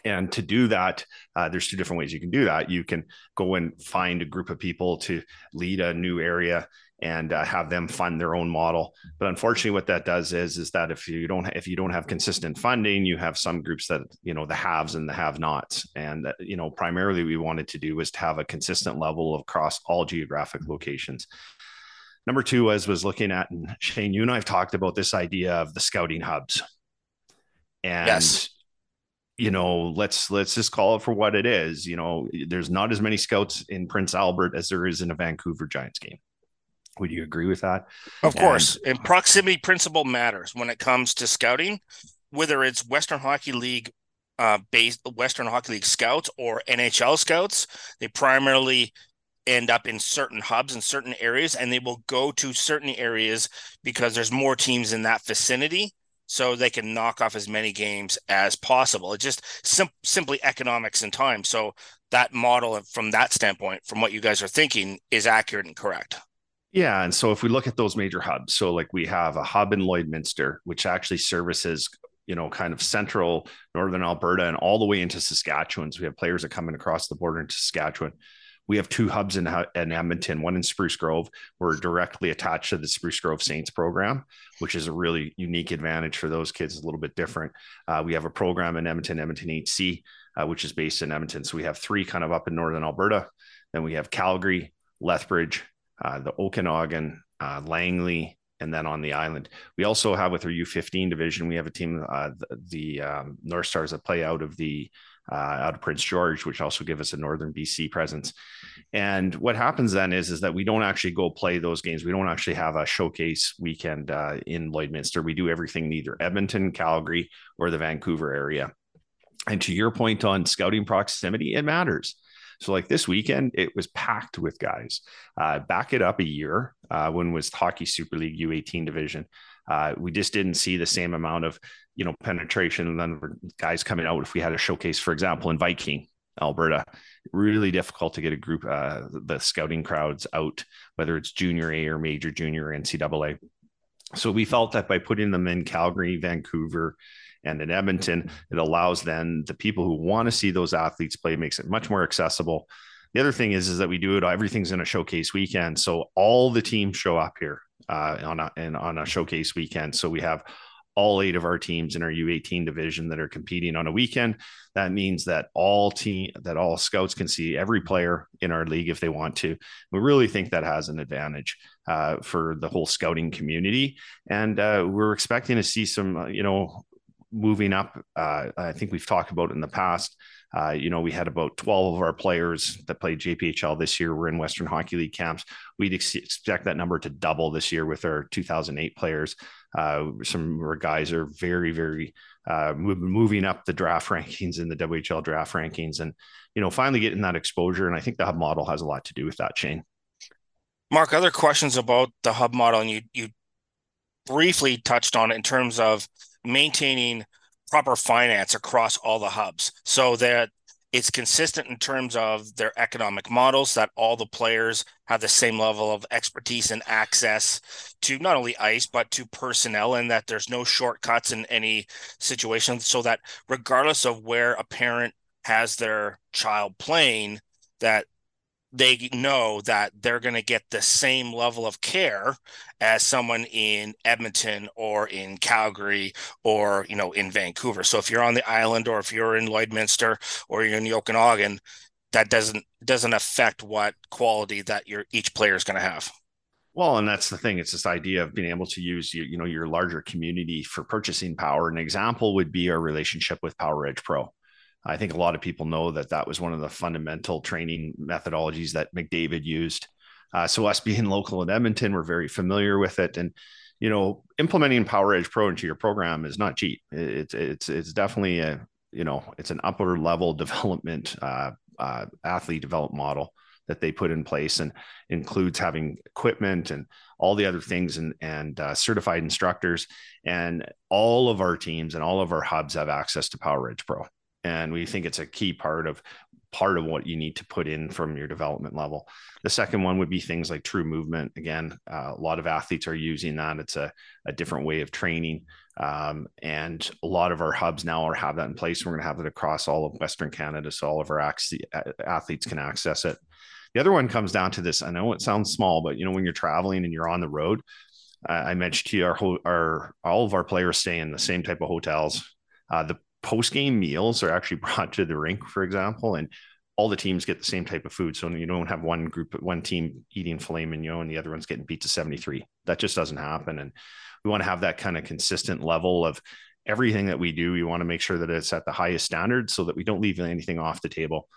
And to do that, uh, there's two different ways you can do that. You can go and find a group of people to lead a new area and uh, have them fund their own model. But unfortunately, what that does is is that if you don't if you don't have consistent funding, you have some groups that you know the haves and the have-nots. And uh, you know, primarily, we wanted to do was to have a consistent level across all geographic locations. Number two was was looking at and Shane, you and I have talked about this idea of the scouting hubs. And yes you know let's let's just call it for what it is you know there's not as many scouts in prince albert as there is in a vancouver giants game would you agree with that of course and, and proximity principle matters when it comes to scouting whether it's western hockey league uh, based western hockey league scouts or nhl scouts they primarily end up in certain hubs in certain areas and they will go to certain areas because there's more teams in that vicinity so they can knock off as many games as possible. It's just sim- simply economics and time. So that model, from that standpoint, from what you guys are thinking, is accurate and correct. Yeah, and so if we look at those major hubs, so like we have a hub in Lloydminster, which actually services you know, kind of central northern Alberta and all the way into Saskatchewan. So we have players that come in across the border into Saskatchewan. We have two hubs in, in Edmonton, one in Spruce Grove. We're directly attached to the Spruce Grove Saints program, which is a really unique advantage for those kids, a little bit different. Uh, we have a program in Edmonton, Edmonton HC, uh, which is based in Edmonton. So we have three kind of up in Northern Alberta. Then we have Calgary, Lethbridge, uh, the Okanagan, uh, Langley, and then on the island. We also have with our U15 division, we have a team, uh, the, the um, North Stars that play out of the uh, out of Prince George, which also give us a northern BC presence. And what happens then is is that we don't actually go play those games. We don't actually have a showcase weekend uh, in Lloydminster. We do everything in either Edmonton, Calgary, or the Vancouver area. And to your point on scouting proximity, it matters. So like this weekend, it was packed with guys. Uh, back it up a year uh, when was Hockey Super League U18 division. Uh, we just didn't see the same amount of you know penetration and then guys coming out if we had a showcase for example in viking alberta really difficult to get a group uh, the scouting crowds out whether it's junior a or major junior ncaa so we felt that by putting them in calgary vancouver and in edmonton it allows then the people who want to see those athletes play makes it much more accessible the other thing is is that we do it everything's in a showcase weekend so all the teams show up here uh, on a and on a showcase weekend so we have all eight of our teams in our U18 division that are competing on a weekend. That means that all team that all scouts can see every player in our league if they want to. We really think that has an advantage uh, for the whole scouting community, and uh, we're expecting to see some, uh, you know, moving up. Uh, I think we've talked about in the past. Uh, you know, we had about 12 of our players that played JPHL this year were in Western Hockey League camps. We'd ex- expect that number to double this year with our 2008 players. Uh, some of our guys are very, very uh, moving up the draft rankings in the WHL draft rankings and, you know, finally getting that exposure. And I think the hub model has a lot to do with that, Shane. Mark, other questions about the hub model, and you, you briefly touched on it in terms of maintaining – proper finance across all the hubs so that it's consistent in terms of their economic models that all the players have the same level of expertise and access to not only ice but to personnel and that there's no shortcuts in any situation. So that regardless of where a parent has their child playing that they know that they're going to get the same level of care as someone in Edmonton or in Calgary or you know in Vancouver. So if you're on the island or if you're in Lloydminster or you're in Okanagan, that doesn't doesn't affect what quality that your each player is going to have. Well, and that's the thing. It's this idea of being able to use your, you know, your larger community for purchasing power. An example would be our relationship with Power Edge Pro. I think a lot of people know that that was one of the fundamental training methodologies that McDavid used. Uh, so us being local in Edmonton, we're very familiar with it, and you know, implementing Power Edge Pro into your program is not cheap. It's it's it's definitely a you know it's an upper level development uh, uh, athlete development model. that they put in place and includes having equipment and all the other things and, and uh, certified instructors. And all of our teams and all of our hubs have access to Power Edge Pro. And we think it's a key part of part of what you need to put in from your development level. The second one would be things like true movement. Again, uh, a lot of athletes are using that. It's a, a different way of training. Um, and a lot of our hubs now are have that in place. We're going to have it across all of Western Canada, so all of our athletes can access it. The other one comes down to this. I know it sounds small, but you know when you're traveling and you're on the road, uh, I mentioned to you our, our all of our players stay in the same type of hotels. Uh, the post game meals are actually brought to the rink, for example, and all the teams get the same type of food. So you don't have one group, one team eating filet mignon and the other one's getting Pizza 73. That just doesn't happen. And we want to have that kind of consistent level of everything that we do, we want to make sure that it's at the highest standard so that we don't leave anything off the table.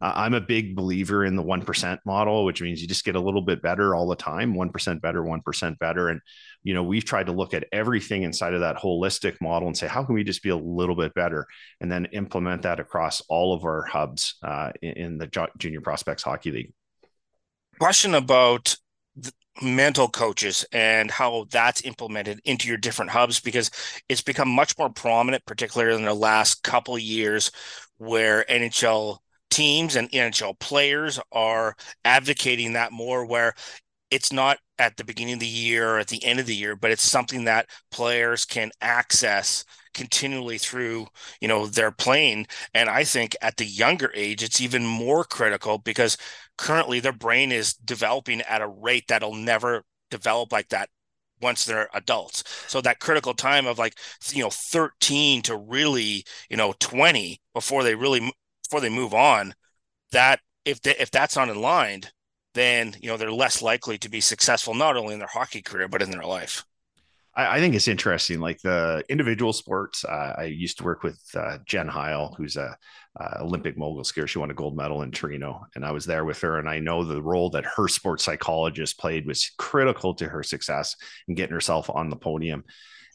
Uh, I'm a big believer in the 1% model, which means you just get a little bit better all the time 1% better, 1% better. And, you know, we've tried to look at everything inside of that holistic model and say, how can we just be a little bit better? And then implement that across all of our hubs uh, in, in the Junior Prospects Hockey League. Question about mental coaches and how that's implemented into your different hubs because it's become much more prominent, particularly in the last couple years, where NHL teams and NHL players are advocating that more, where it's not at the beginning of the year or at the end of the year, but it's something that players can access continually through you know their playing and i think at the younger age it's even more critical because currently their brain is developing at a rate that'll never develop like that once they're adults. So that critical time of like you know 13 to really you know 20 before they really before they move on, that if they, if that's not aligned then you know they're less likely to be successful not only in their hockey career but in their life. I, I think it's interesting. Like the individual sports, uh, I used to work with uh, Jen Heil, who's a uh, Olympic mogul skier. She won a gold medal in Torino, and I was there with her. And I know the role that her sports psychologist played was critical to her success in getting herself on the podium.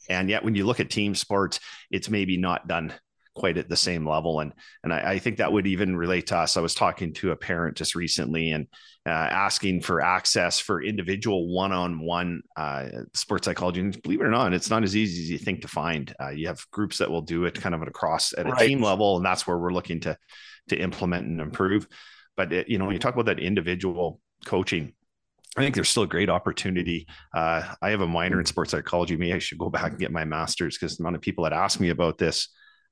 And yet, when you look at team sports, it's maybe not done quite at the same level. And and I, I, think that would even relate to us. I was talking to a parent just recently and uh, asking for access for individual one-on-one uh, sports psychology. And believe it or not, it's not as easy as you think to find. Uh, you have groups that will do it kind of across at a right. team level, and that's where we're looking to to implement and improve. But it, you know, when you talk about that individual coaching, I think there's still a great opportunity. Uh, I have a minor in sports psychology. Maybe I should go back and get my master's because the amount of people that ask me about this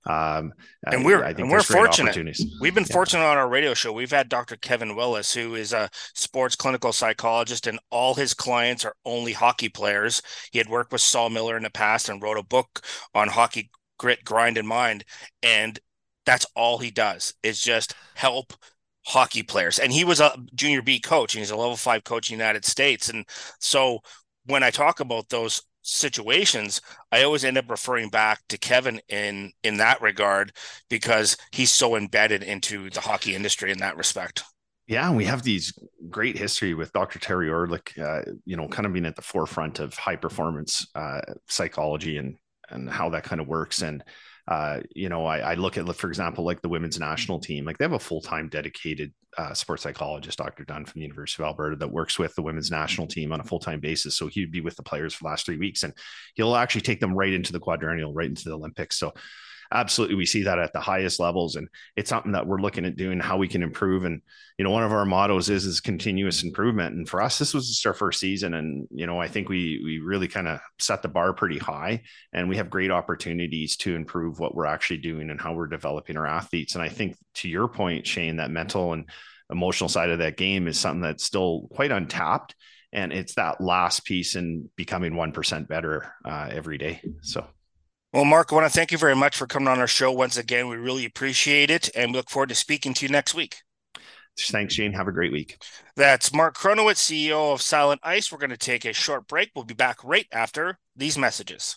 um, and we're I, I and we're fortunate. We've been yeah. fortunate on our radio show. We've had Dr. Kevin Willis, who is a sports clinical psychologist, and all his clients are only hockey players. He had worked with Saul Miller in the past and wrote a book on hockey grit, grind, and mind. And that's all he does is just help hockey players. And he was a junior B coach, and he's a level five coach in the United States. And so when I talk about those situations, I always end up referring back to Kevin in in that regard because he's so embedded into the hockey industry in that respect. Yeah, we have these great history with Dr. Terry Orlick, uh, you know, kind of being at the forefront of high performance uh, psychology and and how that kind of works. And uh, you know, I, I, look at, for example, like the women's national team, like they have a full time dedicated uh, sports psychologist, Dr. Dunn from the University of Alberta, that works with the women's national team on a full time basis. So he'd be with the players for the last three weeks and he'll actually take them right into the quadrennial, right into the Olympics. So absolutely we see that at the highest levels and it's something that we're looking at doing how we can improve and you know one of our mottos is is continuous improvement and for us this was just our first season and you know i think we we really kind of set the bar pretty high and we have great opportunities to improve what we're actually doing and how we're developing our athletes and i think to your point shane that mental and emotional side of that game is something that's still quite untapped and it's that last piece in becoming 1% better uh, every day so well, Mark, I want to thank you very much for coming on our show once again. We really appreciate it and we look forward to speaking to you next week. Thanks, Shane. Have a great week. That's Mark Kronewitt, CEO of Silent Ice. We're going to take a short break. We'll be back right after these messages.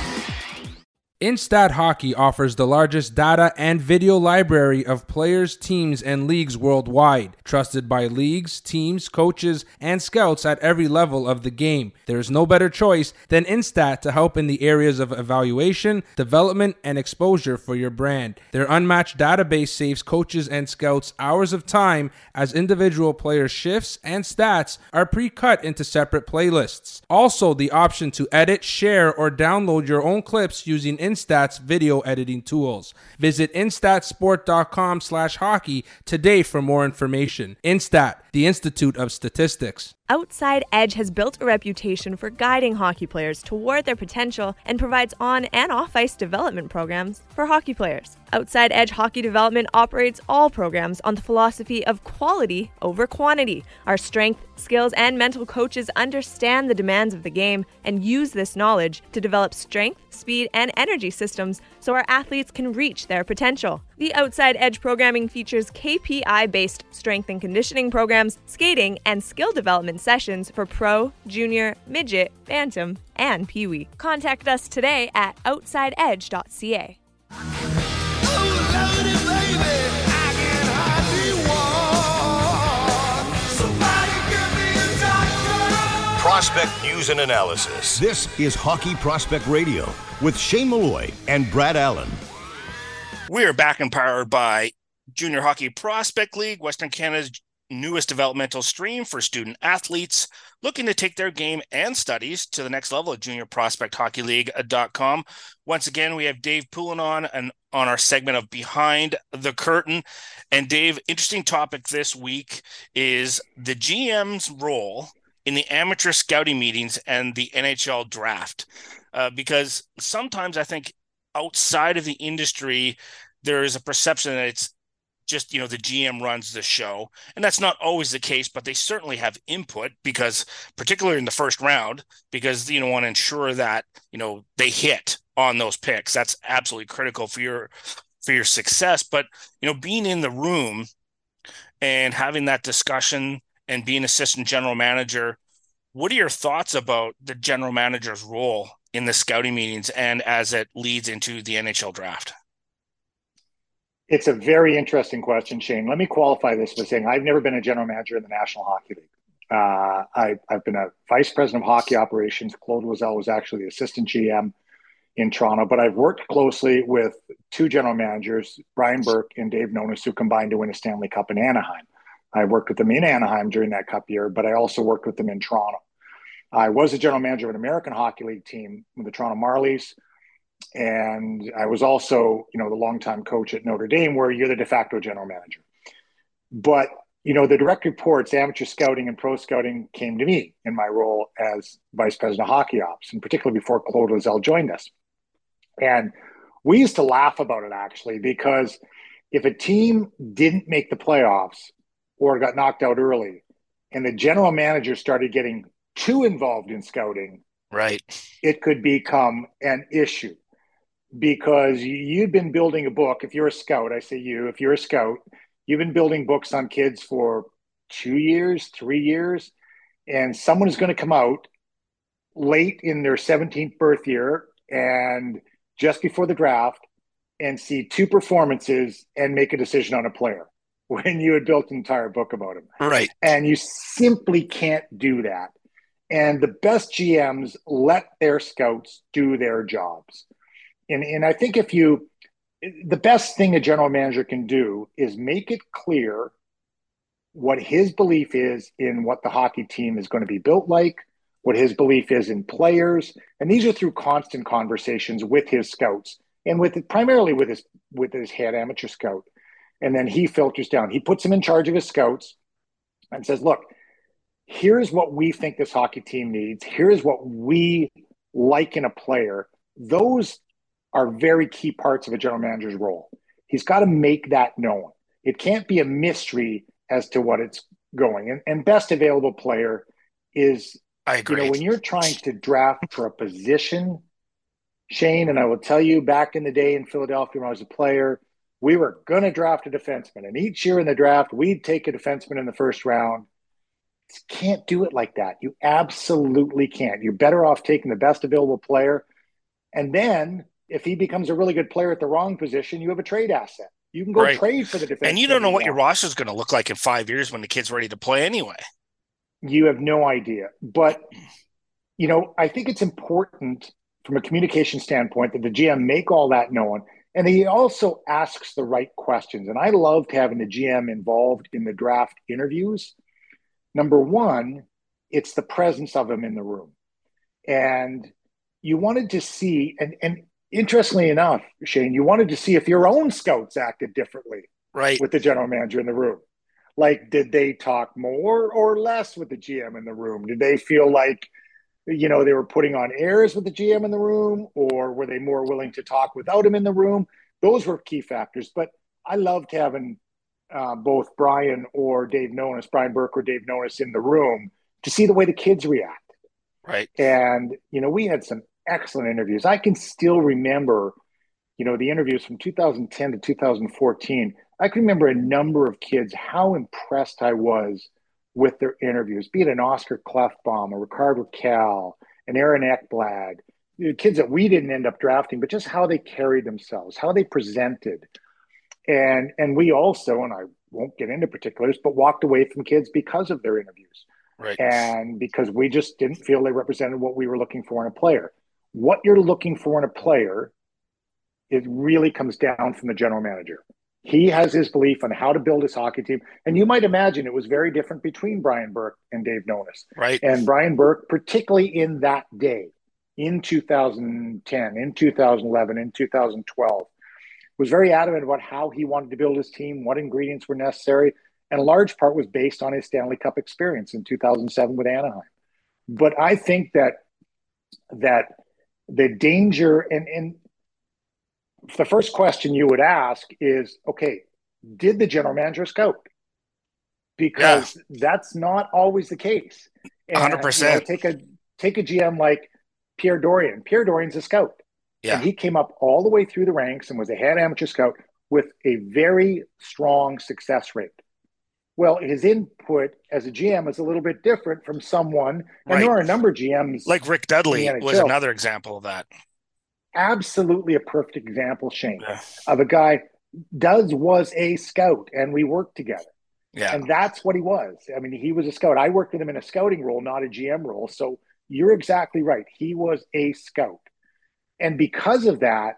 Instat Hockey offers the largest data and video library of players, teams, and leagues worldwide, trusted by leagues, teams, coaches, and scouts at every level of the game. There is no better choice than Instat to help in the areas of evaluation, development, and exposure for your brand. Their unmatched database saves coaches and scouts hours of time as individual player shifts and stats are pre cut into separate playlists. Also, the option to edit, share, or download your own clips using Instat's video editing tools. Visit instatsport.com slash hockey today for more information. Instat, the Institute of Statistics. Outside Edge has built a reputation for guiding hockey players toward their potential and provides on and off ice development programs for hockey players. Outside Edge Hockey Development operates all programs on the philosophy of quality over quantity. Our strength, skills, and mental coaches understand the demands of the game and use this knowledge to develop strength, speed, and energy systems so our athletes can reach their potential. The Outside Edge programming features KPI based strength and conditioning programs, skating, and skill development sessions for pro, junior, midget, bantam, and pee wee. Contact us today at outsideedge.ca. Prospect news and analysis. This is Hockey Prospect Radio with Shane Malloy and Brad Allen. We are back empowered by Junior Hockey Prospect League, Western Canada's newest developmental stream for student athletes looking to take their game and studies to the next level at juniorprospecthockeyleague.com. Once again, we have Dave Poulin on and on our segment of Behind the Curtain. And Dave, interesting topic this week is the GM's role in the amateur scouting meetings and the NHL draft. Uh, because sometimes I think outside of the industry, there is a perception that it's just, you know, the GM runs the show. And that's not always the case, but they certainly have input because, particularly in the first round, because, you know, want to ensure that, you know, they hit on those picks. That's absolutely critical for your for your success. But, you know, being in the room and having that discussion and being assistant general manager, what are your thoughts about the general manager's role in the scouting meetings and as it leads into the NHL draft? It's a very interesting question, Shane. Let me qualify this by saying I've never been a general manager in the National Hockey League. Uh, I, have been a vice president of hockey operations. Claude Loiselle was actually the assistant GM in Toronto, but I've worked closely with two general managers, Brian Burke and Dave Nonis, who combined to win a Stanley Cup in Anaheim. I worked with them in Anaheim during that cup year, but I also worked with them in Toronto. I was a general manager of an American Hockey League team with the Toronto Marlies. And I was also, you know, the longtime coach at Notre Dame, where you're the de facto general manager. But, you know, the direct reports, amateur scouting and pro scouting came to me in my role as vice president of hockey ops, and particularly before Claude Loiselle joined us. And we used to laugh about it actually, because if a team didn't make the playoffs or got knocked out early, and the general manager started getting too involved in scouting, right, it could become an issue because you've been building a book. If you're a scout, I say you, if you're a scout, you've been building books on kids for two years, three years, and someone is going to come out late in their 17th birth year and just before the draft and see two performances and make a decision on a player when you had built an entire book about him. Right. And you simply can't do that. And the best GMs let their scouts do their jobs. And, and I think if you, the best thing a general manager can do is make it clear what his belief is in what the hockey team is going to be built like, what his belief is in players, and these are through constant conversations with his scouts and with primarily with his with his head amateur scout, and then he filters down. He puts him in charge of his scouts and says, "Look, here's what we think this hockey team needs. Here's what we like in a player. Those are very key parts of a general manager's role. He's got to make that known. It can't be a mystery as to what it's going. And, and best available player is, I agree. You know, when you're trying to draft for a position, Shane, and I will tell you back in the day in Philadelphia when I was a player, we were going to draft a defenseman. And each year in the draft, we'd take a defenseman in the first round. Can't do it like that. You absolutely can't. You're better off taking the best available player. And then if he becomes a really good player at the wrong position, you have a trade asset. You can go right. trade for the defense. And you don't know what your roster is going to look like in five years when the kid's ready to play anyway. You have no idea. But, you know, I think it's important from a communication standpoint that the GM make all that known and he also asks the right questions. And I loved having the GM involved in the draft interviews. Number one, it's the presence of him in the room. And you wanted to see, and, and interestingly enough, Shane, you wanted to see if your own scouts acted differently right. with the general manager in the room. Like, did they talk more or less with the GM in the room? Did they feel like you know they were putting on airs with the GM in the room, or were they more willing to talk without him in the room? Those were key factors. But I loved having uh, both Brian or Dave Nonis, Brian Burke or Dave Nonis in the room to see the way the kids react. Right. And you know we had some excellent interviews. I can still remember, you know, the interviews from 2010 to 2014. I can remember a number of kids how impressed I was with their interviews, be it an Oscar Klefbom, a Rickard Rakell, an Aaron Ekblad, kids that we didn't end up drafting, but just how they carried themselves, how they presented. And and we also, and I won't get into particulars, but walked away from kids because of their interviews. Right. And because we just didn't feel they represented what we were looking for in a player. What you're looking for in a player, it really comes down from the general manager. He has his belief on how to build his hockey team. And you might imagine it was very different between Brian Burke and Dave Nonis. Right. And Brian Burke, particularly in that day, in 2010, in 2011, in 2012, was very adamant about how he wanted to build his team, what ingredients were necessary. And a large part was based on his Stanley Cup experience in 2007 with Anaheim. But I think that that the danger and, and the first question you would ask is okay, did the general manager scout? Because yeah. that's not always the case. Hundred percent. You know, take a take a GM like Pierre Dorion. Pierre Dorion's a scout. Yeah. And he came up all the way through the ranks and was a head amateur scout with a very strong success rate. Well, his input as a GM is a little bit different from someone, and right. there are a number of GMs like Rick Dudley was another example of that absolutely a perfect example, Shane, yeah. of a guy does was a scout and we worked together. Yeah. And that's what he was. I mean, he was a scout. I worked with him in a scouting role, not a GM role. So you're exactly right. He was a scout. And because of that,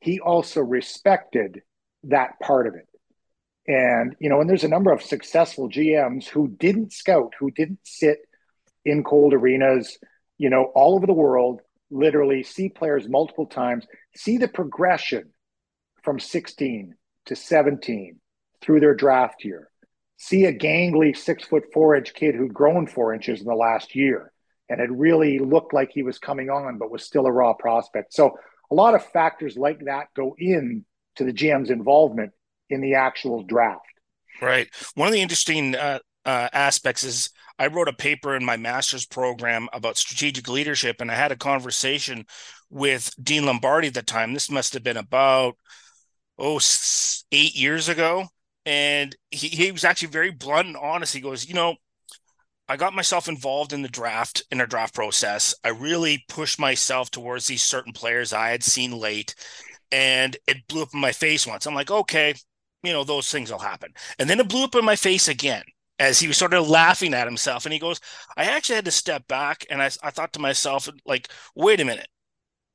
he also respected that part of it. And, you know, and there's a number of successful GMs who didn't scout, who didn't sit in cold arenas, you know, all over the world literally see players multiple times, see the progression from 16 to 17 through their draft year, see a gangly six foot four inch kid who'd grown four inches in the last year and had really looked like he was coming on, but was still a raw prospect. So a lot of factors like that go in to the GM's involvement in the actual draft. Right. One of the interesting uh, uh, aspects is I wrote a paper in my master's program about strategic leadership, and I had a conversation with Dean Lombardi at the time. This must have been about oh eight years ago, and he, he was actually very blunt and honest. He goes, you know, I got myself involved in the draft in our draft process. I really pushed myself towards these certain players I had seen late, and it blew up in my face once. I'm like, okay, you know, those things will happen, and then it blew up in my face again as he was sort of laughing at himself. And he goes, I actually had to step back and I, I thought to myself, like, wait a minute,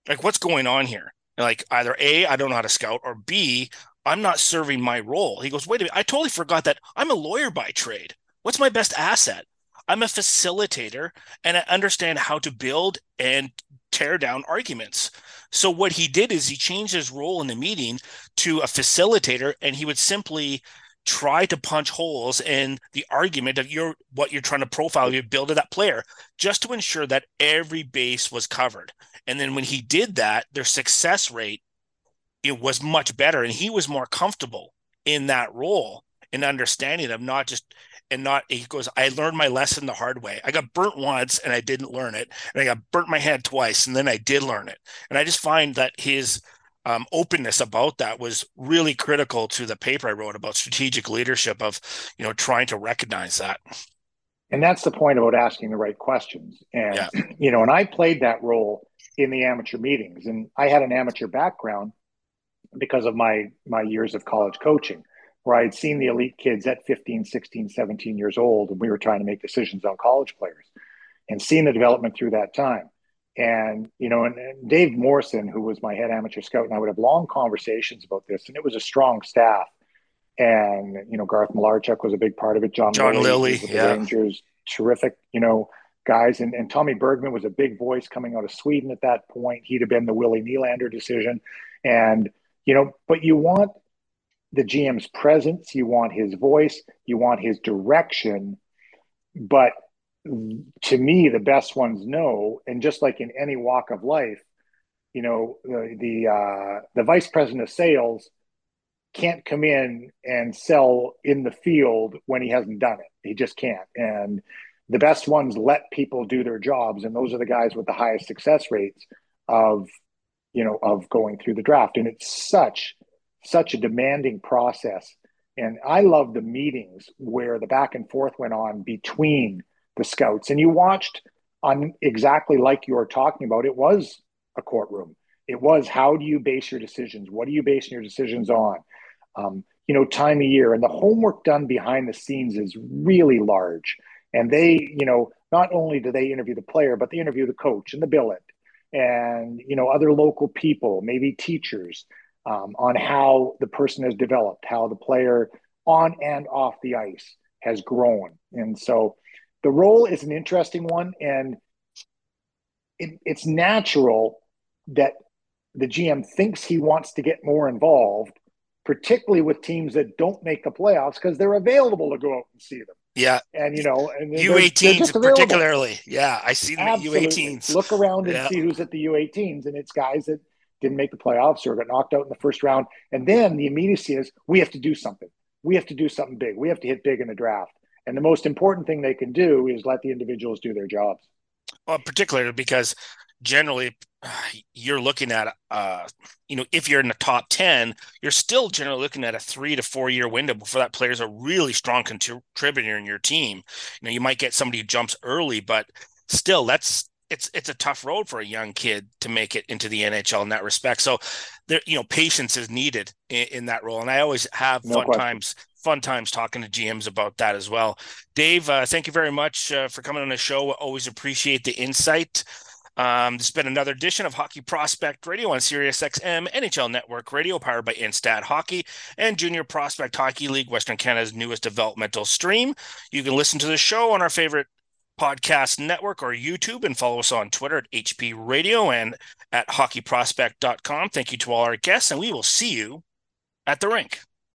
like, what's going on here? like, either A, I don't know how to scout, or B, I'm not serving my role. He goes, wait a minute, I totally forgot that I'm a lawyer by trade. What's my best asset? I'm a facilitator and I understand how to build and tear down arguments. So what he did is he changed his role in the meeting to a facilitator and he would simply try to punch holes in the argument of your what you're trying to profile you build of that player just to ensure that every base was covered and then when he did that their success rate it was much better and he was more comfortable in that role and understanding of not just and not he goes i learned my lesson the hard way i got burnt once and i didn't learn it and i got burnt my head twice and then i did learn it and i just find that his um, openness about that was really critical to the paper I wrote about strategic leadership of, you know, trying to recognize that. And that's the point about asking the right questions. And, yeah. you know, and I played that role in the amateur meetings and I had an amateur background because of my, my years of college coaching where I had seen the elite kids at 15, 16, 17 years old, and we were trying to make decisions on college players and seeing the development through that time. And, you know, and, and, Dave Morrison, who was my head amateur scout, and I would have long conversations about this. And it was a strong staff. And, you know, Garth Malarchuk was a big part of it. John, John Lilley, yeah. Rangers, terrific, you know, guys. And, and Thommie Bergman was a big voice coming out of Sweden at that point. He'd have been the Willie Nylander decision. And, you know, but you want the GM's presence, you want his voice, you want his direction. But to me, the best ones know, and just like in any walk of life, you know, the the, uh, the vice president of sales can't come in and sell in the field when he hasn't done it. He just can't. And the best ones let people do their jobs, and those are the guys with the highest success rates of, you know, of going through the draft. And it's such such a demanding process. And I love the meetings where the back and forth went on between the scouts. And you watched on exactly like you were talking about, it was a courtroom. It was how do you base your decisions? What are you basing your decisions on? Um, you know, time of year and the homework done behind the scenes is really large. And they, you know, not only do they interview the player, but they interview the coach and the billet and, you know, other local people, maybe teachers um, on how the person has developed, how the player on and off the ice has grown. And so the role is an interesting one, and it, it's natural that the GM thinks he wants to get more involved, particularly with teams that don't make the playoffs because they're available to go out and see them. Yeah, and you know, and U18s particularly. Yeah, I see at U18s. Look around and yeah. see who's at the U18s, and it's guys that didn't make the playoffs or got knocked out in the first round. And then the immediacy is we have to do something. We have to do something big. We have to hit big in the draft. And the most important thing they can do is let the individuals do their jobs. Well, particularly because generally you're looking at, uh, you know, if you're in the top 10, you're still generally looking at a three to four year window before that player is a really strong contributor in your team. You know, you might get somebody who jumps early, but still that's, it's it's a tough road for a young kid to make it into the NHL in that respect. So there, you know, patience is needed in, in that role. And I always have no fun question. times fun times talking to GMs about that as well. Dave, uh, thank you very much uh, for coming on the show. Always appreciate the insight. Um, this has been another edition of Hockey Prospect Radio on Sirius XM NHL Network Radio, powered by Instat Hockey and Junior Prospect Hockey League, Western Canada's newest developmental stream. You can listen to the show on our favorite podcast network or YouTube and follow us on Twitter at HP Radio and at hockeyprospect.com. Thank you to all our guests, and we will see you at the rink.